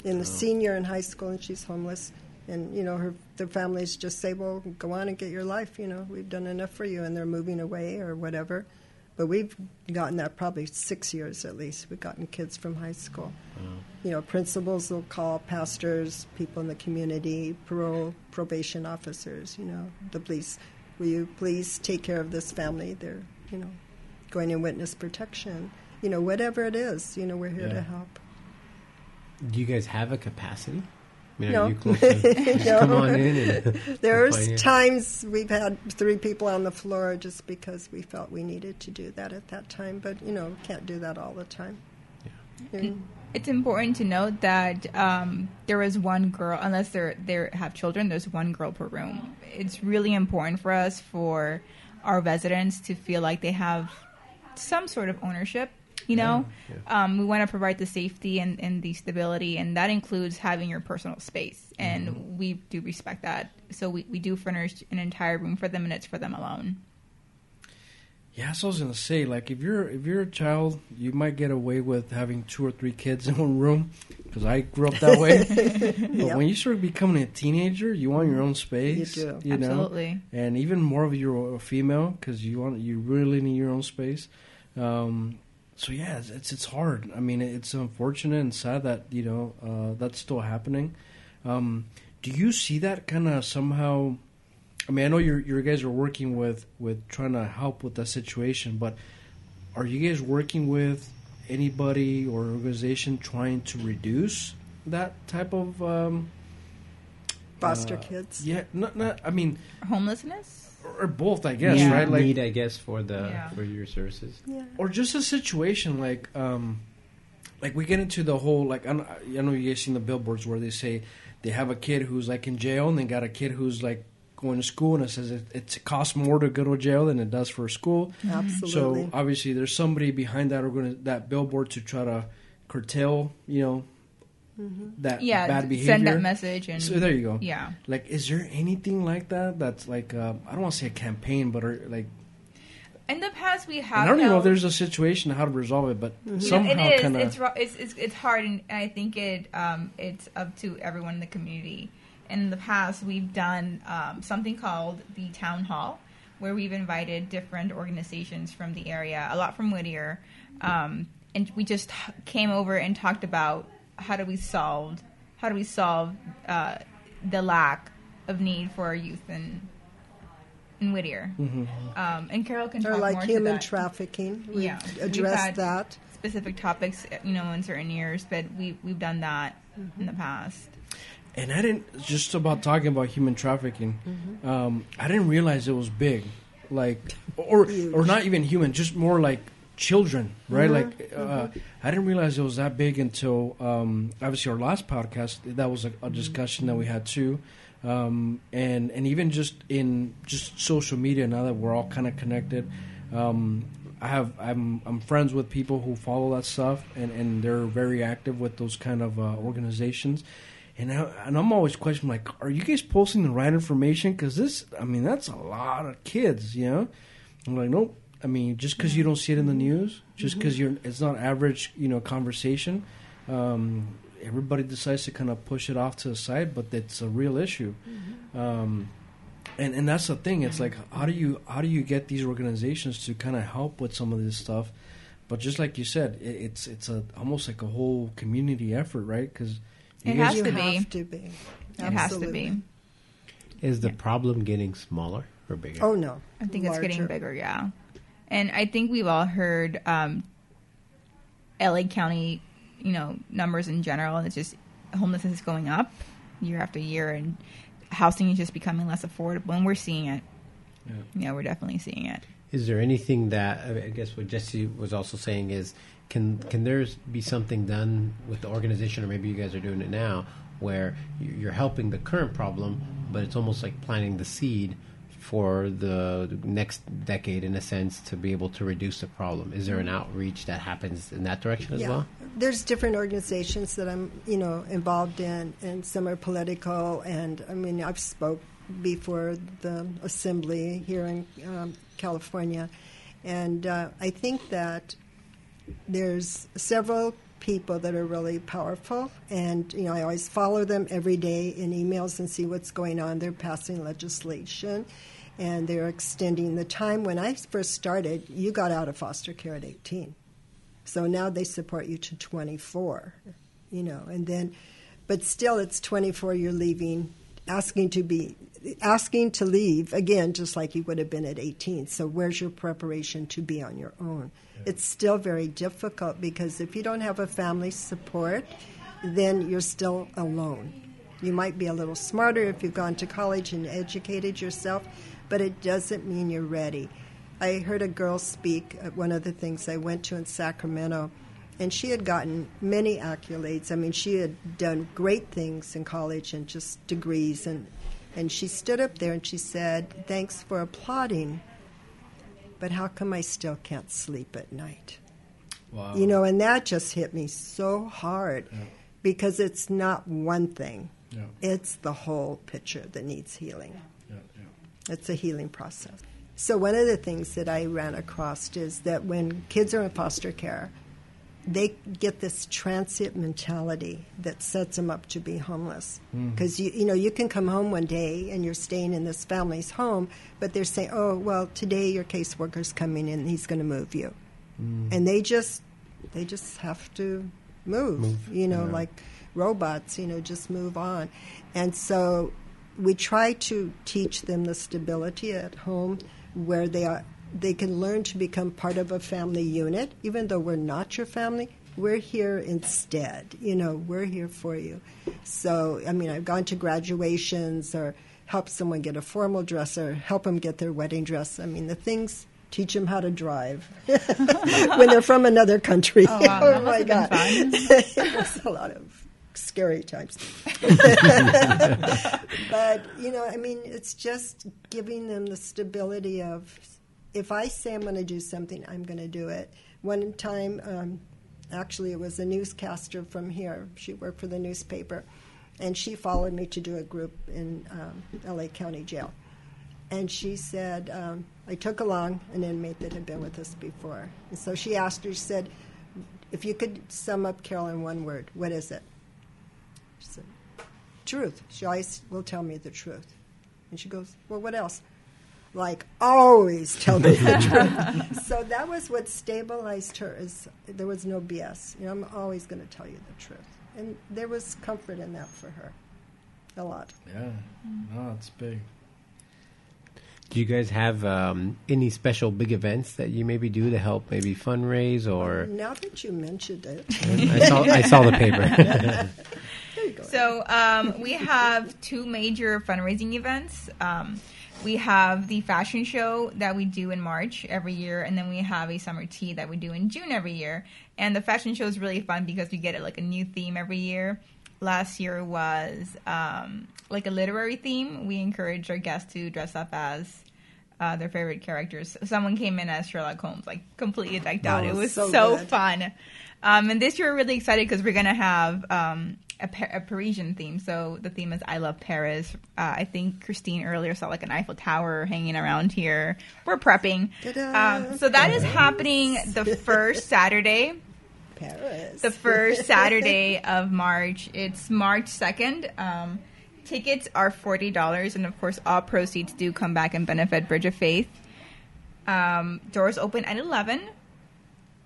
in the senior in high school and she's homeless and you know her their families just say well go on and get your life you know we've done enough for you and they're moving away or whatever but we've gotten that probably six years at least. We've gotten kids from high school. You know principals will call pastors people in the community parole probation officers you know the police. Will you please take care of this family? They're you know going in witness protection. You know whatever it is you know we're here Yeah. to help. Do you guys have a capacity? I mean, No. you close No. come on in and There's times we've had three people on the floor just because we felt we needed to do that at that time, but you know, can't do that all the time. Yeah. It's important to note that um, there is one girl, unless they they have children. There's one girl per room. It's really important for us for our residents to feel like they have some sort of ownership. You know, Um, we want to provide the safety and, and the stability, and that includes having your personal space. And we do respect that. So we, we do furnish an entire room for them, and it's for them alone. Yeah, so I was gonna say, like, if you're if you're a child, you might get away with having two or three kids in one room, because I grew up that way. but Yep. when you start becoming a teenager, you want your own space. You do. You know, Absolutely. and even more of you're a female because you want you really need your own space. Um, so yeah, it's, it's it's hard. I mean, it's unfortunate and sad that you know uh, that's still happening. Um, do you see that kind of somehow? I mean, I know you you guys are working with with trying to help with that situation, but are you guys working with anybody or organization trying to reduce that type of um, Foster uh, kids. Yeah, not not. I mean, Homelessness? Or both, I guess, Yeah. right? Like, need, I guess, for the Yeah. for your services. Yeah. or just a situation like, um, like we get into the whole like I know, I know you guys seen the billboards where they say they have a kid who's like in jail and they got a kid who's like going to school and it says it, it costs more to go to jail than it does for school. Absolutely. So obviously, there's somebody behind that organi- that billboard to try to curtail, you know, that Yeah, bad behavior. send that message. and So there you go. Yeah. Like, is there anything like that that's like uh, I don't want to say a campaign, but are, like In the past, we and have. I don't even know if there's a situation how to resolve it, but You know, somehow it is. kind It's, of ro- it's it's it's hard, and I think it um, it's up to everyone in the community. In the past, we've done um, something called the town hall, where we've invited different organizations from the area, a lot from Whittier, um, and we just came over and talked about how do we solve how do we solve uh, the lack of need for our youth in in Whittier. Um, and Carol can or talk like more to human that trafficking. We've Yeah. We've addressed that. specific topics, you know, in certain years, but we we've done that in the past. and I didn't just about talking about human trafficking. Mm-hmm. Um, I didn't realize it was big, like or or not even human, just more like children, right? Like uh, I didn't realize it was that big until um, obviously our last podcast. That was a, a discussion that we had too. Um, and and even just in just social media now that we're all kind of connected, um, I have I'm I'm friends with people who follow that stuff and, and they're very active with those kind of uh, organizations. And I, and I'm always questioning like, are you guys posting the right information? Because this, I mean, that's a lot of kids, you know. I'm like, nope, I mean, just because you don't see it in the news, just because you're, it's not average, you know, conversation. Um, everybody decides to kind of push it off to the side, but it's a real issue. Um, and and that's the thing. It's like how do you how do you get these organizations to kind of help with some of this stuff? But just like you said, it, it's it's a almost like a whole community effort, right? Because It has to be. have to be. It has to be. Is the problem getting smaller or bigger? Oh no, I think it's getting bigger, yeah. And I think we've all heard um, LA County, you know, numbers in general. It's just homelessness is going up year after year, and housing is just becoming less affordable. And we're seeing it. Yeah. Yeah, we're definitely seeing it. Is there anything that I guess what Jesse was also saying is can can there be something done with the organization or maybe you guys are doing it now where you- you're helping the current problem but it's almost like planting the seed for the next decade in a sense to be able to reduce the problem is there an outreach that happens in that direction as yeah. well There's different organizations that I'm, you know, involved in, and some are political. And I mean, I've spoke before the assembly here in um, California, and uh, I think that there's several people that are really powerful and you know i always follow them every day in emails and see what's going on they're passing legislation and they're extending the time. When i first started you got out of foster care at 18 so now they support you to 24 you know and then but still it's 24 you're leaving asking to be asking to leave again just like you would have been at 18 so where's your preparation to be on your own? It's still very difficult because if you don't have a family support then you're still alone. You might be a little smarter if you've gone to college and educated yourself but it doesn't mean you're ready i heard a girl speak at one of the things i went to in sacramento and she had gotten many accolades. I mean, she had done great things in college and just degrees. And, and she stood up there and she said, Thanks for applauding, but how come I still can't sleep at night? wow, You know, and that just hit me so hard Yeah. because it's not one thing, yeah, it's the whole picture that needs healing. Yeah, yeah. It's a healing process. So, one of the things that I ran across is that when kids are in foster care, they get this transient mentality that sets them up to be homeless. Hmm. Because you, you know, you can come home one day and you're staying in this family's home, but they're saying, "Oh, well, today your caseworker's coming in; he's going to move you," hmm. and they just, they just have to move. You know, like robots. You know, just move on, and so we try to teach them the stability at home where they are they can learn to become part of a family unit. Even though we're not your family we're here instead. You know we're here for you. So i mean i've gone to graduations or help someone get a formal dress or help them get their wedding dress. I mean the things teach them how to drive when they're from another country. Oh, wow, oh, that my god have been fun. it was a lot of scary times. but, you know, I mean, it's just giving them the stability of if I say I'm going to do something, I'm going to do it. One time, um, actually, it was a newscaster from here. She worked for the newspaper, and she followed me to do a group in um, LA County Jail. And she said, um, I took along an inmate that had been with us before. And so she asked her, she said, if you could sum up Carol in one word, what is it? She said, truth. She always will tell me the truth. And she goes, well, what else? Like, always tell me the truth. so that was what stabilized her is there was no BS. You know, I'm always going to tell you the truth. And there was comfort in that for her. A lot. Yeah, no, it's big. do you guys have um, any special big events that you maybe do to help maybe fundraise or Now that you mentioned it, I saw I saw the paper there you go. So um, we have two major fundraising events. Um, we have the fashion show that we do in March every year, and then we have a summer tea that we do in June every year. And the fashion show is really fun because we get it like a new theme every year. Last year was um, like a literary theme. We encourage our guests to dress up as uh, their favorite characters. Someone came in as Sherlock Holmes, like completely decked out. Oh, it was so so, fun. Um, and this year we're really excited because we're gonna have um, a, a Parisian theme. So the theme is I love Paris. Uh, I think Christine earlier saw like an Eiffel Tower hanging around here. We're prepping. Um, so that is happening the first Saturday Paris. the first Saturday of March. It's March 2nd. Um, tickets are $40, and of course, all proceeds do come back and benefit Bridge of Faith. Um, doors open at 11.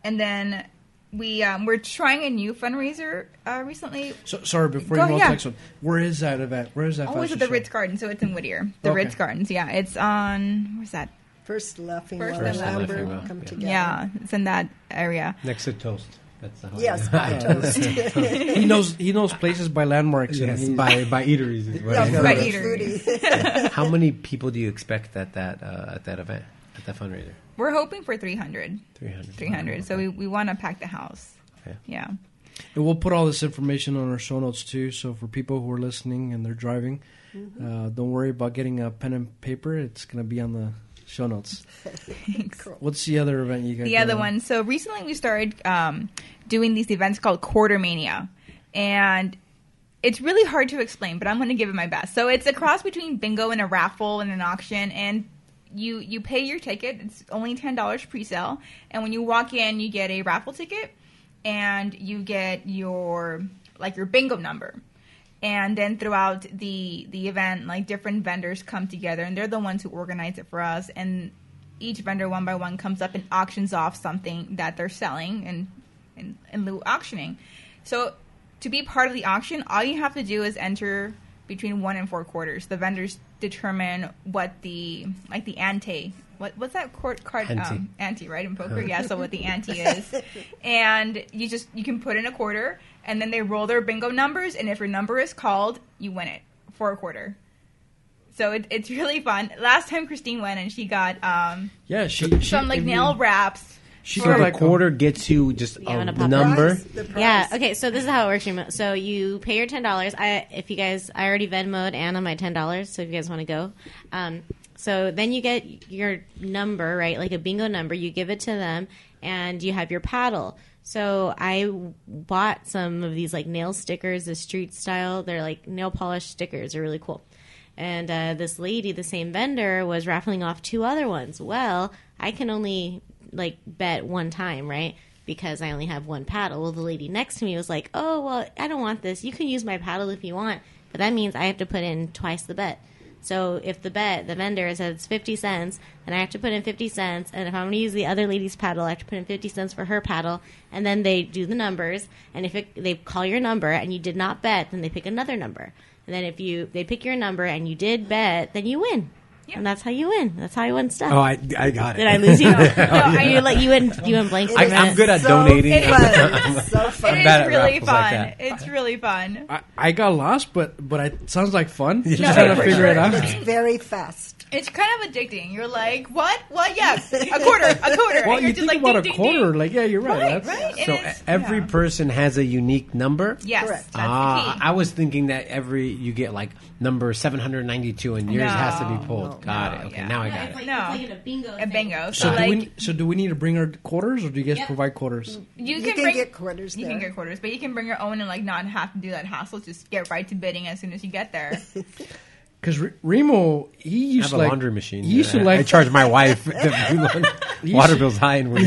And then we, um, we're trying a new fundraiser uh, recently. So, sorry, before Go you go ahead. next one, where is that event? Where is that? Oh, it's fashion at the show? Ritz Garden, so it's in Whittier. The Okay. Ritz Gardens, yeah. It's on, where's that? First laughing First well and and Laughing Well, come yeah. together. Yeah, it's in that area. Next to toast. That's the whole Yes, by toast. He knows he knows places by landmarks. Yes, he- by by eateries. Is what Yeah, By foodie, eateries. How many people do you expect at that uh, at that event at that fundraiser? We're hoping for 300. Three hundred. 300. So we, we want to pack the house. Okay. Yeah. And we'll put all this information on our show notes too. So for people who are listening and they're driving, Mm-hmm. uh, don't worry about getting a pen and paper. It's going to be on the show notes. Thanks. What's the other event you got? The other going on? one. So recently we started um, doing these events called Quarter Mania. And it's really hard to explain, but I'm going to give it my best. So it's a cross between bingo and a raffle and an auction. And you, you pay your ticket. It's only $10 pre-sale. And when you walk in, you get a raffle ticket and you get your like your bingo number. and then throughout the the event like different vendors come together and they're the ones who organize it for us and each vendor one by one comes up and auctions off something that they're selling and in, in lieu auctioning so to be part of the auction all you have to do is enter between one and four quarters the vendors determine what the like the ante what what's that court card? Ante. um, ante right in poker? Yeah so what the ante is. And you just you can put in a quarter and then they roll their bingo numbers and if your number is called you win it for a quarter. So it, it's really fun. Last time christine went and she got um Yeah, she, she some like nail wraps She So got a like quarter gets you just Yeah, a a number. Price, price. Yeah. Okay. So this is how it works. Remo. So you pay your ten dollars. I if you guys, I already Venmoed Anna my ten dollars. So if you guys want to go, um, so then you get your number right, like a bingo number. You give it to them, and you have your paddle. So I bought some of these like nail stickers, the street style. They're like nail polish stickers. They're really cool. And uh, this lady, the same vendor, was raffling off two other ones. Well, I can only like bet one time, right? Because I only have one paddle. Well, the lady next to me was like, "Oh, well, I don't want this. You can use my paddle if you want, but that means I have to put in twice the bet." So if the bet, the vendor says it's 50 cents, and I have to put in 50 cents, and if I'm going to use the other lady's paddle, I have to put in 50 cents for her paddle, and then they do the numbers, and if it, they call your number and you did not bet, then they pick another number. And then if you they pick your number and you did bet, then you win. Yeah. And that's how you win. That's how you win stuff. Oh, I, I got it. Did I lose you? no, I- you like you went you went blank. for a I, I'm good at So donating. fun. It's so fun. it is really raffles like fun it's really fun I, I got lost, but but it sounds like fun. Just No, trying to for figure it out. It's very fast. it's kind of addicting you're like what what yeah a quarter a quarter Well, and you're you just think like about ding, a quarter, ding. like yeah, you're right. right That's- right So is- every yeah. person has a unique number. yes Correct. that's Ah, key I was thinking that every you get like number 792 and yours has to be No, pulled. got no, it. Okay, yeah. now I Yeah, got it's it. like, No. it's like a bingo. a bingo So, so do we so do we need to bring our quarters, or do you guys Yep. provide quarters? you, You can, can bring, get quarters You there. can get quarters, but you can bring your own and like not have to do that hassle. Just get right to bidding as soon as you get there. Because Remo, he I used have to a like laundry machine. He used to like I charge my wife water bills high and we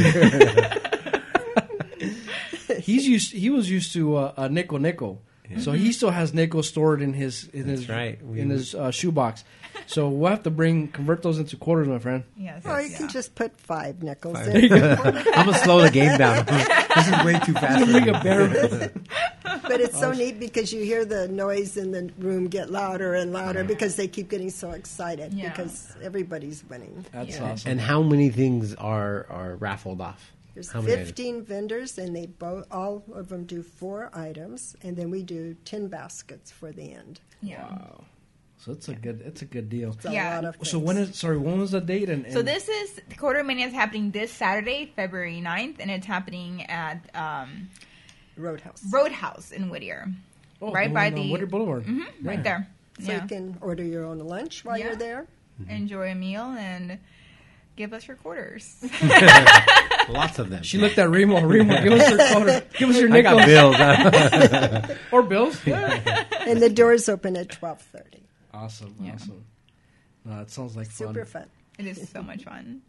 he's used he was used to uh, a nickel nickel. So he still has nickel stored in his in That's his right. We- in his uh, shoebox. So we'll have to bring convert those into quarters, my friend. yes. Or you yeah. can just put five nickels Five. in. I'm gonna slow the game down. this is way too fast. for Bring me. a bear. But it's so neat because you hear the noise in the room get louder and louder because they keep getting so excited Yeah. because everybody's winning. That's Yeah. awesome. And how many things are are raffled off? There's how many items? 15 vendors, and they both all of them do four items, and then we do 10 baskets for the end. Yeah. So it's a good it's a good deal. It's a Yeah. lot of So when is sorry when was the date and, So this is the Quarter Mania is happening this Saturday, February 9th, and it's happening at um, Roadhouse. Roadhouse in Whittier, oh, right the by on the Woodard Boulevard. Mhm, right there. So yeah. you can order your own lunch while Yeah. you're there. Enjoy a meal and give us your quarters. Lots of them. She looked at Remo. Remo, give us your quarter. Give us your I got nickels. bills. or bills. Yeah. and the doors open at twelve thirty. Awesome. Yeah. Awesome. No, it sounds like Super fun. fun. It is so much fun.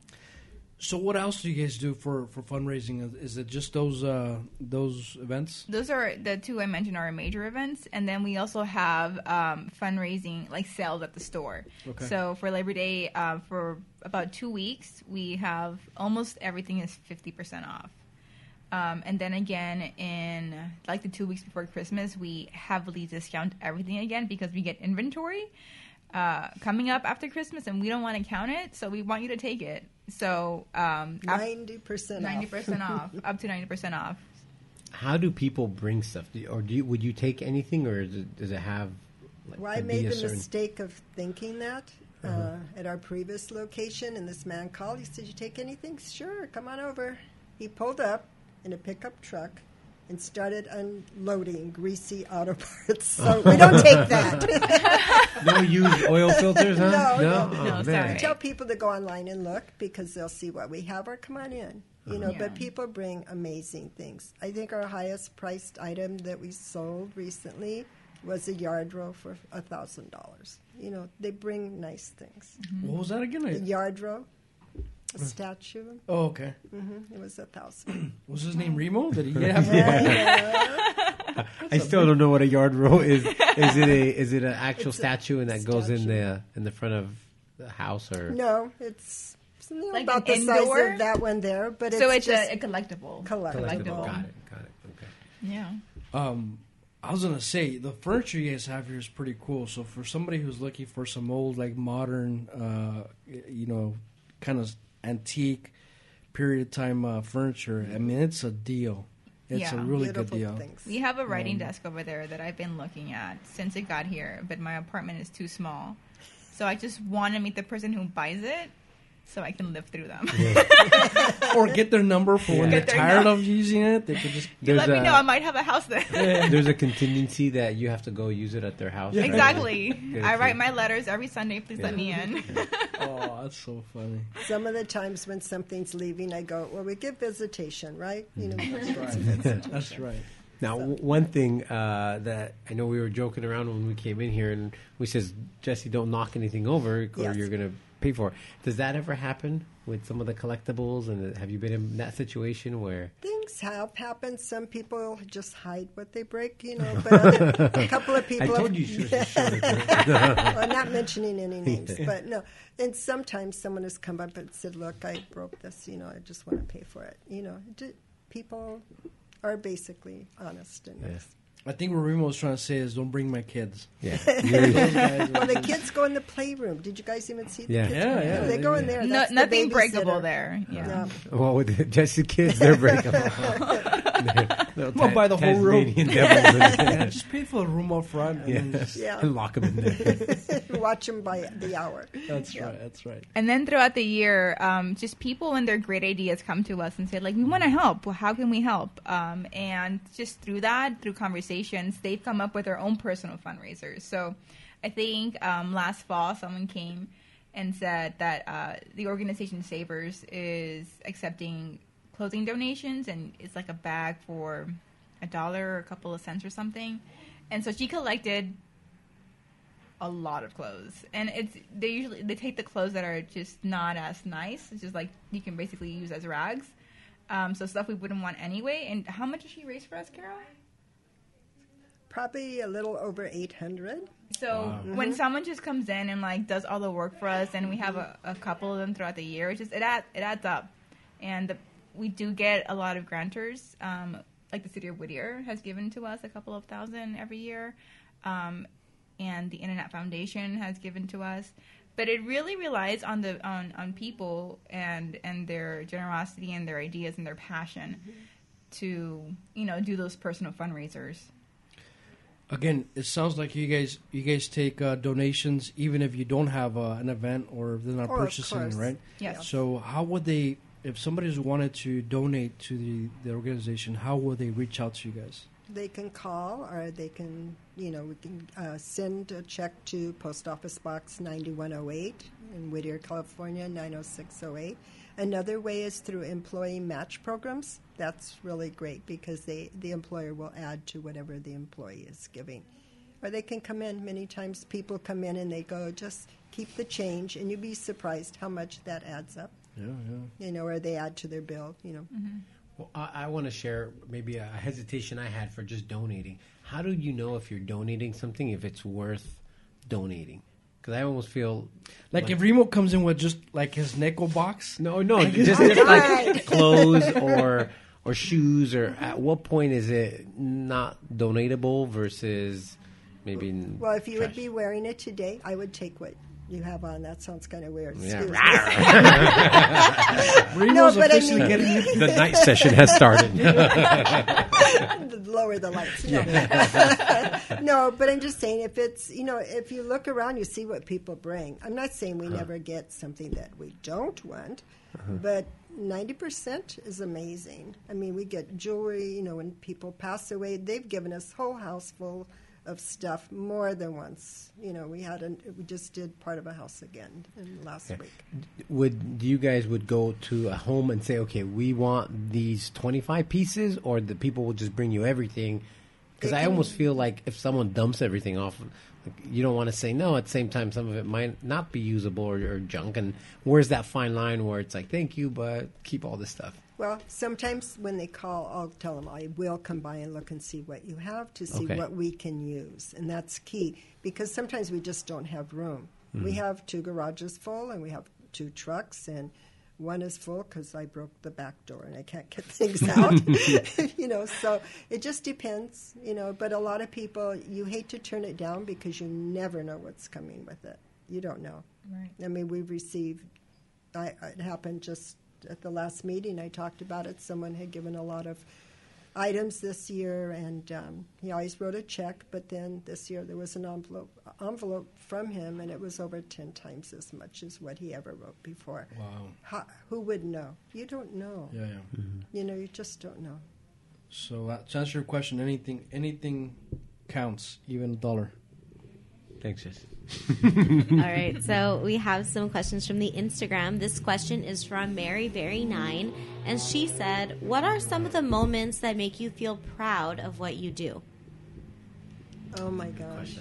So, what else do you guys do for, for fundraising? Is it just those uh, those events? Those are the two I mentioned are major events, and then we also have um, fundraising like sales at the store. Okay. So for Labor Day, uh, for about two weeks, we have almost everything is fifty percent off. Um, and then again, in like the two weeks before Christmas, we heavily discount everything again because we get inventory uh, coming up after Christmas, and we don't want to count it, so we want you to take it. So um, Ninety percent. ninety percent off, up to ninety percent off. How do people bring stuff? Do or do you, would you take anything, or is it, does it have? Like, Well, I made the certain- mistake of thinking that uh, Uh-huh. at our previous location, and this man called. He said, "You take anything? Sure, come on over." He pulled up in a pickup truck and started unloading greasy auto parts. So we don't take that. No use oil filters, huh? No, no. Oh, No, man. sorry. Tell people to go online and look because they'll see what we have or come on in. You know, Yeah. but people bring amazing things. I think our highest priced item that we sold recently was a Lladró for a thousand dollars. You know, they bring nice things. What was that again? A I- Lladró, a statue. oh, okay. hmm It was a thousand. Was his name Remo? Did he get I still don't know what a Lladró is. Is it a is it an actual It's statue and that goes in the in the front of the house or? no, it's you know, Like about an the size of that one there, but so it's, it's just a, a collectible. collectible. Collectible. Got it. Got it. Okay. Yeah. Um, I was gonna say the furniture you guys have here is pretty cool. So for somebody who's looking for some old, like modern, uh, you know, kind of antique period of time uh, furniture, I mean, it's a deal. It's a Yeah. really good deal. things. We have a writing Um, desk over there that I've been looking at since it got here, but my apartment is too small. So I just want to meet the person who buys it so I can live through them. or get their number for when Get they're tired num- of using it. They could just You let There's me know. I might have a house there. There's a contingency that you have to go use it at their house. exactly. Good I write my letters every Sunday. Please let me in. oh, that's so funny. Some of the times when something's leaving, I go, well, we give visitation, right? You know, That's right. Now, w- one thing uh, that I know we were joking around when we came in here, and we says, Jesse, don't knock anything over, or Yes. you're going to pay for it. Does that ever happen with some of the collectibles? And have you been in that situation where? things have happened. Some people just hide what they break, you know, but other, a couple of people. I people. told you you should have shown well, I'm not mentioning any names, but no. And sometimes someone has come up and said, "Look, I broke this. You know, I just want to pay for it." You know, people are basically honest in Yeah. This. I think what Remo was trying to say is don't bring my kids. Yeah. Well, the kids go in the playroom. Did you guys even see the Yeah. kids? Yeah, yeah, They go in there. No, That's the nothing breakable there. Yeah. Yeah. well, with the Jesse kids, they're breakable. They'll Well, buy the whole room. Tasmanian devils in yeah, there. just pay for the room up front. And then just, Yeah. and lock them in there. Watch them by the hour. that's Yeah. right. That's right. And then throughout the year, um, just people and their great ideas come to us and say, like, we want to help. Well, how can we help? Um, and just through that, through conversations, they've come up with their own personal fundraisers. So I think um, last fall, someone came and said that uh, the organization Savers is accepting clothing donations, and it's like a bag for a dollar or a couple of cents or something. And so she collected a lot of clothes. And it's they usually they take the clothes that are just not as nice it's just like you can basically use as rags. Um, so stuff we wouldn't want anyway. And how much did she raise for us carol Probably a little over 800. so when someone just comes in and like does all the work for us and we have a, a couple of them throughout the year it just it, add, it adds up. And the, we do get a lot of grantors um, like the city of whittier has given to us a couple of thousand every year um, and the internet foundation has given to us but it really relies on the on, on people and and their generosity and their ideas and their passion to you know do those personal fundraisers Again, it sounds like you guys you guys take uh, donations even if you don't have uh, an event or if they're not of purchasing, course. right? yes So how would they, if somebody's wanted to donate to the, the organization, how will they reach out to you guys? They can call or they can, you know, we can uh, send a check to Post Office Box 9108 in Whittier, California, 90608. Another way is through employee match programs. That's really great because they the employer will add to whatever the employee is giving. Or they can come in. Many times people come in and they go, just keep the change, and you'd be surprised how much that adds up. Yeah, yeah. You know, or they add to their bill. You know. Mm-hmm. Well, I, I want to share maybe a hesitation I had for just donating. How do you know if you're donating something if it's worth donating? Because I almost feel Like, if Remo comes in with just like his nickel box, no, no, just, just like clothes or or shoes, or at what point is it not donatable versus maybe? Well, if you would be wearing it today, I would take what you have on. That sounds kind of weird. Yeah. Excuse me. Remo's but I officially mean- getting you. the night session has started. lower the lights. No. no, but I'm just saying if it's you know if you look around, you see what people bring. I'm not saying we uh-huh. never get something that we don't want, uh-huh. but. 90% is amazing. I mean, we get jewelry, you know, when people pass away, they've given us whole house full of stuff more than once. You know, we had an, we just did part of a house again in last week. would you guys would go to a home and say, okay, we want these 25 pieces, or the people will just bring you everything? Because I almost feel like if someone dumps everything off, like, you don't want to say no. At the same time, some of it might not be usable or, or junk. And where's that fine line where it's like, thank you, but keep all this stuff? Well, sometimes when they call, I'll tell them I will come by and look and see what you have to see Okay. what we can use, and that's key because sometimes we just don't have room. We mm-hmm. have two garages full, and we have two trucks, and one is full because I broke the back door and I can't get things out. you know, so it just depends. You know, but a lot of people you hate to turn it down because you never know what's coming with it. You don't know. Right. I mean, we've received. I, it happened just at the last meeting. I talked about it. Someone had given a lot of items this year, and um, he always wrote a check. But then this year there was an envelope envelope from him, and it was over ten times as much as what he ever wrote before. Wow. How, who would know? You don't know. Yeah, yeah. You know, you just don't know. So uh, to answer your question, anything, anything counts, even a dollar. Thanks, Jess. All right, so we have some questions from the Instagram. This question is from Mary Berry Nine, and she said, "What are some of the moments that make you feel proud of what you do?" Oh my gosh.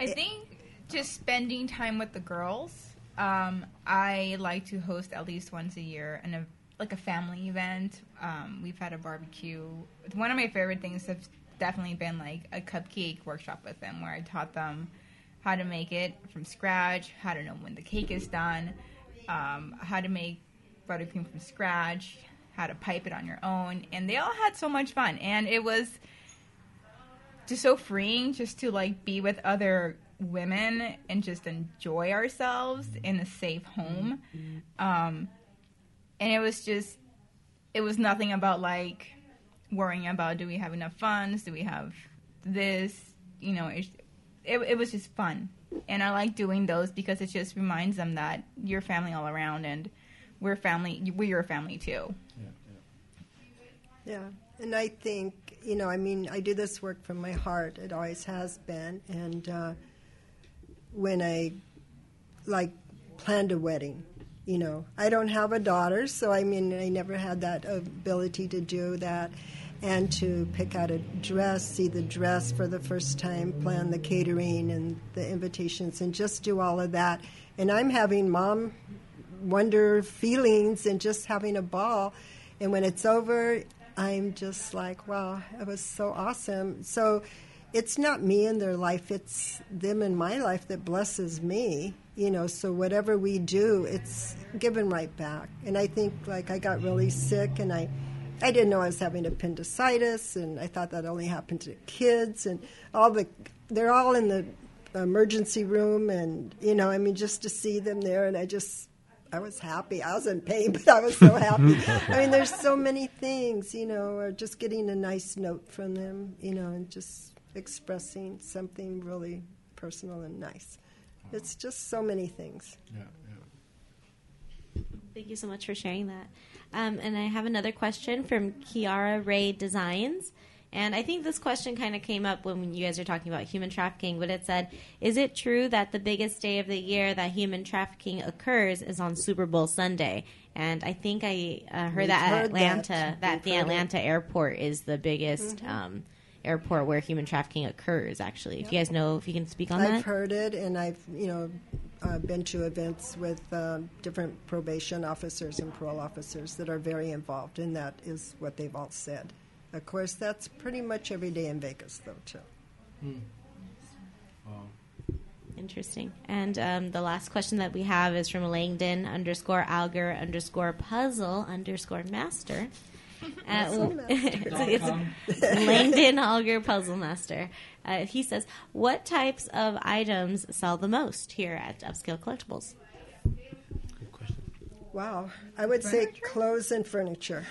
I think just spending time with the girls. Um, I like to host at least once a year and a like a family event. Um, we've had a barbecue. One of my favorite things have definitely been like a cupcake workshop with them, where I taught them how to make it from scratch, how to know when the cake is done, um, how to make buttercream from scratch, how to pipe it on your own, and they all had so much fun. And it was just so freeing just to like be with other women and just enjoy ourselves in a safe home um and it was just it was nothing about like worrying about do we have enough funds? Do we have this? You know it, it, it was just fun. And i like doing those because it just reminds them that you're family all around and we're family we're your family too. Yeah, and I think you know, I mean, I do this work from my heart. It always has been, and uh, when I like planned a wedding, you know, I don't have a daughter, so I mean, I never had that ability to do that. And to pick out a dress, see the dress for the first time, plan the catering and the invitations, and just do all of that. And I'm having mom wonder feelings and just having a ball. And when it's over, I'm just like, wow, it was so awesome. So it's not me in their life, it's them in my life that blesses me. You know, so whatever we do, it's given right back. And I think, like, I got really sick and I. I didn't know I was having appendicitis, and I thought that only happened to kids. And all the, they're all in the emergency room, and you know, I mean, just to see them there, and I just, I was happy. I was in pain, but I was so happy. I mean, there's so many things, you know, or just getting a nice note from them, you know, and just expressing something really personal and nice. It's just so many things. Yeah, Thank you so much for sharing that. Um, and I have another question from Kiara Ray Designs. And I think this question kind of came up when you guys were talking about human trafficking, but it said, Is it true that the biggest day of the year that human trafficking occurs is on Super Bowl Sunday? And I think I uh, heard We've that at heard Atlanta, that. that, the heard it. Atlanta airport is the biggest um, airport where human trafficking occurs, actually. If you guys know, if you can speak on that. I've heard it, and I've you know uh, been to events with um, different probation officers and parole officers that are very involved, and that is what they've all said. Of course, that's pretty much every day in Vegas, though, too. Interesting. And um, the last question that we have is from Langdon underscore Alger underscore puzzle underscore master. Uh, it's, it's Langdon Alger Puzzle Master. Uh, he says, "What types of items sell the most here at Upscale Collectibles?" Good question. Wow, I would say clothes and furniture.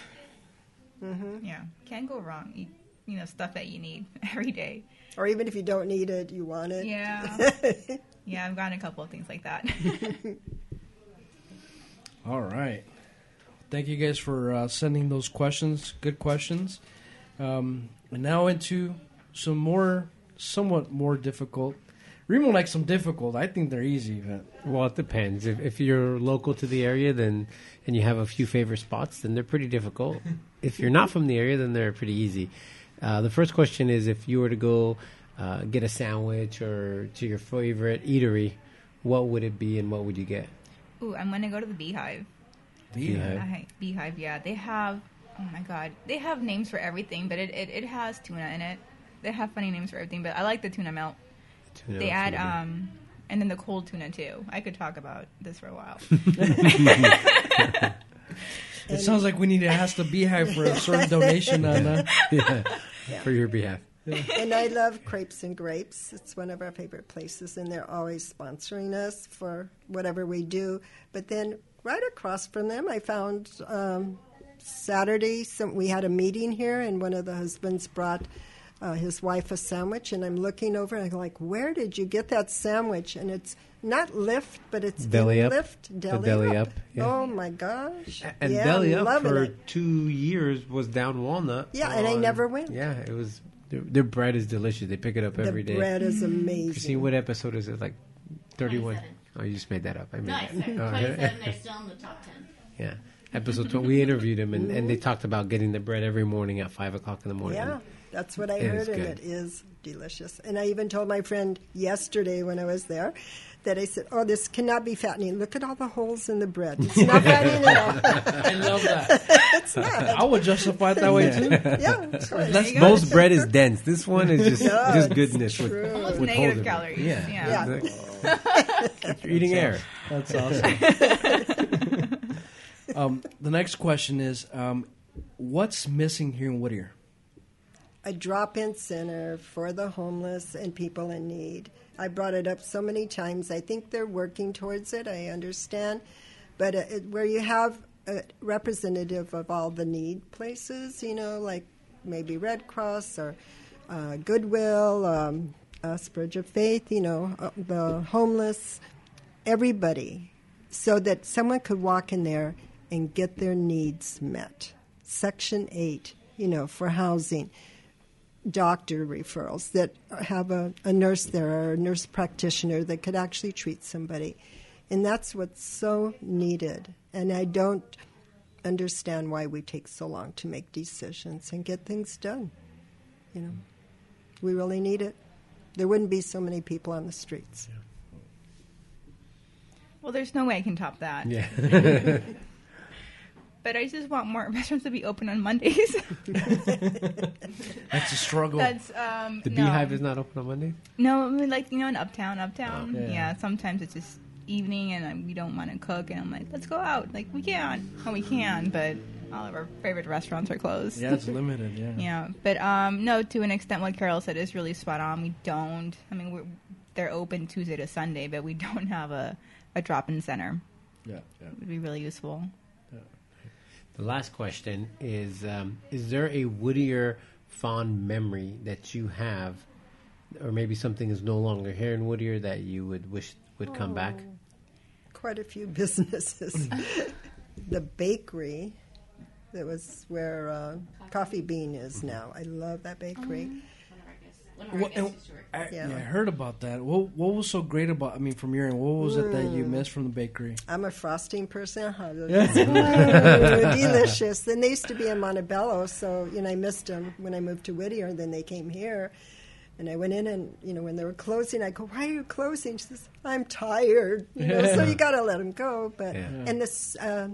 Yeah, can't go wrong. You, you know, stuff that you need every day. Or even if you don't need it, you want it. Yeah. yeah, I've gotten a couple of things like that. All right. Thank you guys for uh, sending those questions. Good questions. Um, and now into some more, somewhat more difficult. Remo likes some difficult. I think they're easy. But Well, it depends. If, if you're local to the area, then and you have a few favorite spots, then they're pretty difficult. if you're not from the area, then they're pretty easy. Uh, the first question is if you were to go uh, get a sandwich or to your favorite eatery, what would it be and what would you get? Ooh, I'm gonna go to the Beehive. Beehive. Beehive, Beehive, yeah. They have, oh my god, they have names for everything, but it, it, it has tuna in it. They have funny names for everything, but I like the tuna melt. Tuna they add, tuna. um, and then the cold tuna too. I could talk about this for a while. it sounds like we need to ask the Beehive for a certain donation on uh, that. yeah, for your behalf. and I love Crepes and Grapes. It's one of our favorite places, and they're always sponsoring us for whatever we do. But then right across from them, I found um, Saturday, some, we had a meeting here, and one of the husbands brought uh, his wife a sandwich, and I'm looking over and I'm like, where did you get that sandwich? And it's not Lift, but it's Deli in Up. Lift. The Deli, Deli Up. Up, yeah. Oh my gosh! And yeah, Belly I'm Up for it. two years was down Walnut. Yeah, and I never went. Yeah, it was. Their, their bread is delicious. They pick it up The every day. bread is amazing. Christine, what episode is it? Like thirty-one. Oh, you just made that up. I mean, No, I said Oh, 27. yeah. They're still in the top 10. yeah. Episode 20. We interviewed him, and, and they talked about getting the bread every morning at five o'clock in the morning. Yeah, that's what I It heard, and it is delicious. And I even told my friend yesterday when I was there that I said, "Oh, this cannot be fattening. Look at all the holes in the bread. It's not fattening at all. I love that. It's not. I would justify it that way too. Yeah, it's Most bread is dense. This one is just Yeah, just it's goodness with, true. Almost with negative holes in it. calories. Yeah, Yeah. Yeah. You're eating air. That's awesome. um, the next question is, um, what's missing here in Whittier? A drop-in center for the homeless and people in need. I brought it up so many times. I think they're working towards it. I understand, but uh, it, where you have a representative of all the need places, you know, like maybe Red Cross or uh, Goodwill, um, Bridge of Faith, you know, uh, the homeless, everybody, so that someone could walk in there and get their needs met. Section 8, you know, for housing doctor referrals that have a, a nurse there or a nurse practitioner that could actually treat somebody. And that's what's so needed. And I don't understand why we take so long to make decisions and get things done. You know, we really need it. There wouldn't be so many people on the streets. Well, there's no way I can top that. Yeah. But I just want more restaurants to be open on Mondays. That's a struggle. That's um. the no. Beehive is not open on Monday. No, I mean, like you know, in Uptown, Uptown. Oh. Yeah. yeah. Sometimes it's just evening, and um, we don't want to cook, and I'm like, let's go out. Like we can, oh, we can, but all of our favorite restaurants are closed. yeah, it's limited. Yeah. Yeah, but um, no, to an extent, what Carol said is really spot on. We don't. I mean, we're, they're open Tuesday to Sunday, but we don't have a, a drop-in center. Yeah. yeah. It would be really useful. The last question is: um, Is there a Whittier fond memory that you have, or maybe something is no longer here in Whittier that you would wish would come back? Quite a few businesses. the bakery, That was where uh, Coffee Bean is now. I love that bakery. What, and I, Yeah. yeah. I heard about that. What What was so great about? I mean, from your end, what was it that you missed from the bakery? I'm a frosting person. Huh? Ooh, delicious. Then they used to be in Montebello, so you know I missed them when I moved to Whittier. And then they came here, and I went in and you know when they were closing, I go, "Why are you closing?" She says, "I'm tired." You know, so you got to let them go. But Yeah. and this uh,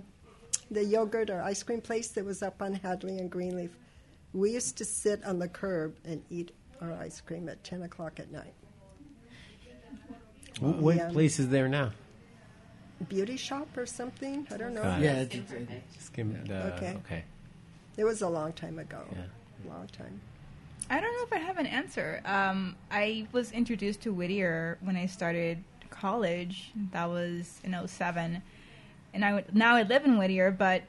the yogurt or ice cream place that was up on Hadley and Greenleaf, we used to sit on the curb and eat our ice cream at ten o'clock at night. Wh- what Yeah. place is there now? Beauty shop or something? I don't know. Got it. Yeah, it, it, Skim, uh, Okay. okay. It was a long time ago. Yeah. Long time. I don't know if I have an answer. Um, I was introduced to Whittier when I started college. That was in 07. And I would, now I live in Whittier, but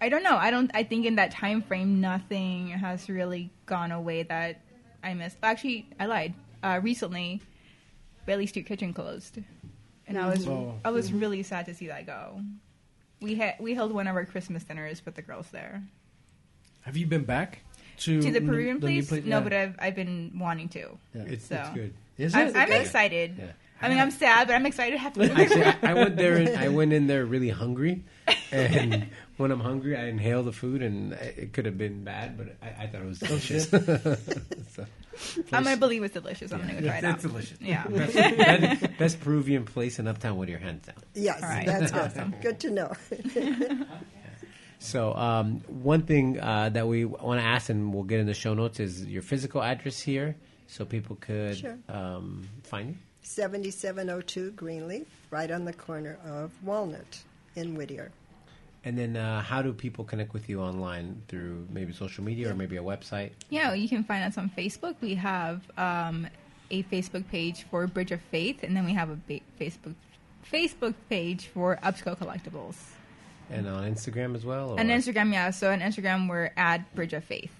I don't know. I don't. I think in that time frame, nothing has really gone away that I missed. Actually, I lied. Uh, recently, Bailey Street Kitchen closed, and I was Oh. I was really sad to see that go. We had we held one of our Christmas dinners with the girls there. have you been back to To the n- Peruvian new place? No, Yeah. but I've I've been wanting to. Yeah. It's, So. it's good. Is I'm, it? I'm good? excited. Yeah. I mean, I'm sad, but I'm excited to have to. Actually, I, I went there. And, I went in there really hungry, and when I'm hungry, I inhale the food, and it could have been bad, but I, I thought it was delicious. So, I'm gonna believe it's delicious. I'm gonna go try it out. it's delicious. Yeah. best, best, best Peruvian place in Uptown with your hands down. Yes, All right. that's good. Awesome. Good to know. So, um, one thing uh, that we want to ask, and we'll get in the show notes, is your physical address here, so people could Sure. um, find you. 7702 Greenleaf, right on the corner of Walnut in Whittier. And then, uh, how do people connect with you online through maybe social media or maybe a website? Yeah, you can find us on Facebook. We have um, a Facebook page for Bridge of Faith, and then we have a ba- Facebook Facebook page for Upscale Collectibles. And on Instagram as well? Or? And Instagram, yeah. So on Instagram, we're at Bridge of Faith.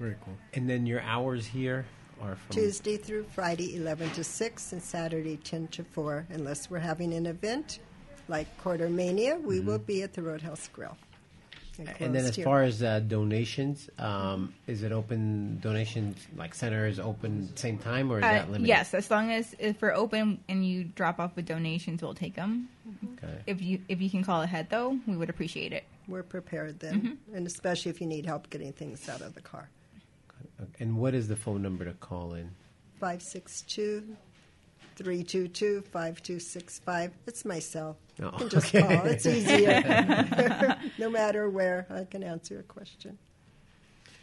Very cool. And then your hours here are from Tuesday through Friday, 11 to 6, and Saturday, 10 to 4. Unless we're having an event like Quarter Mania, we will be at the Roadhouse Grill. Mm-hmm. And then, as here. far as uh, donations, um, is it open donations like centers open same time or is Uh, that limited? yes, as long as if we're open and you drop off with donations, we'll take them. Okay. If you if you can call ahead though, we would appreciate it. we're prepared then, Mm-hmm. and especially if you need help getting things out of the car. And what is the phone number to call in? 562 322 5265. It's my cell. Oh, You can just okay. call. It's easier. no matter where, I can answer a question.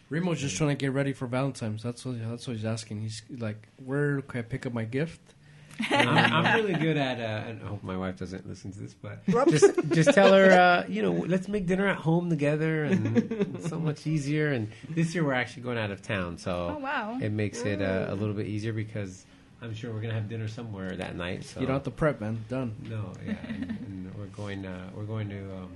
Remo's just trying to get ready for Valentine's. That's what that's what he's asking. He's like, "Where can I pick up my gift?" I'm, I'm really good at. Uh, and I hope my wife doesn't listen to this, but just just tell her, uh, you know, let's make dinner at home together, and it's so much easier. And this year we're actually going out of town, so Oh, wow. it makes it uh, a little bit easier because I'm sure we're gonna have dinner somewhere that night. So You don't have to prep, man. Done. No, yeah, and, and we're going. Uh, we're going to um,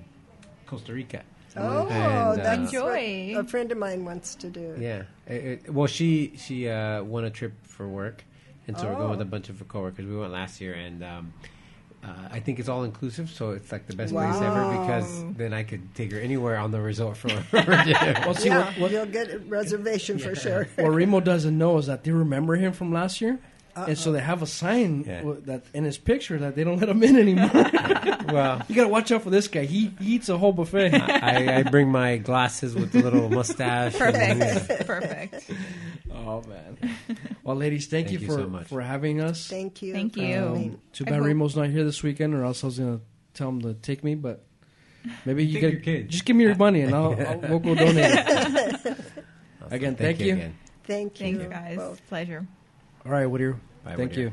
Costa Rica. Oh, And, uh, that's Enjoy. what a friend of mine wants to do. Yeah. It, it- well, she she uh, won a trip for work, and so we're going Oh. with a bunch of her coworkers. We went last year, and um, uh, I think it's all inclusive, so it's like the best place ever because then I could take her anywhere on the resort for. Well, see yeah, what, what, you'll get a reservation for sure. what Remo doesn't know is that they remember him from last year, and so they have a sign Yeah. that in his picture that they don't let him in anymore. well, you gotta watch out for this guy. He, he eats a whole buffet. I, I bring my glasses with the little mustache. and- Perfect. Perfect. oh man. Well, ladies, thank, Thank you you for so much. for having us. Thank you. Thank you. Um, coming. Too bad Remo's not here this weekend, or else I was gonna tell him to take me. But maybe you Take get just give me your money and I'll, I'll we'll go donate. it. Again, thank you. again. Thank you. Thank you guys. both. Pleasure. All right, Whittier. Bye, thank Whittier. you.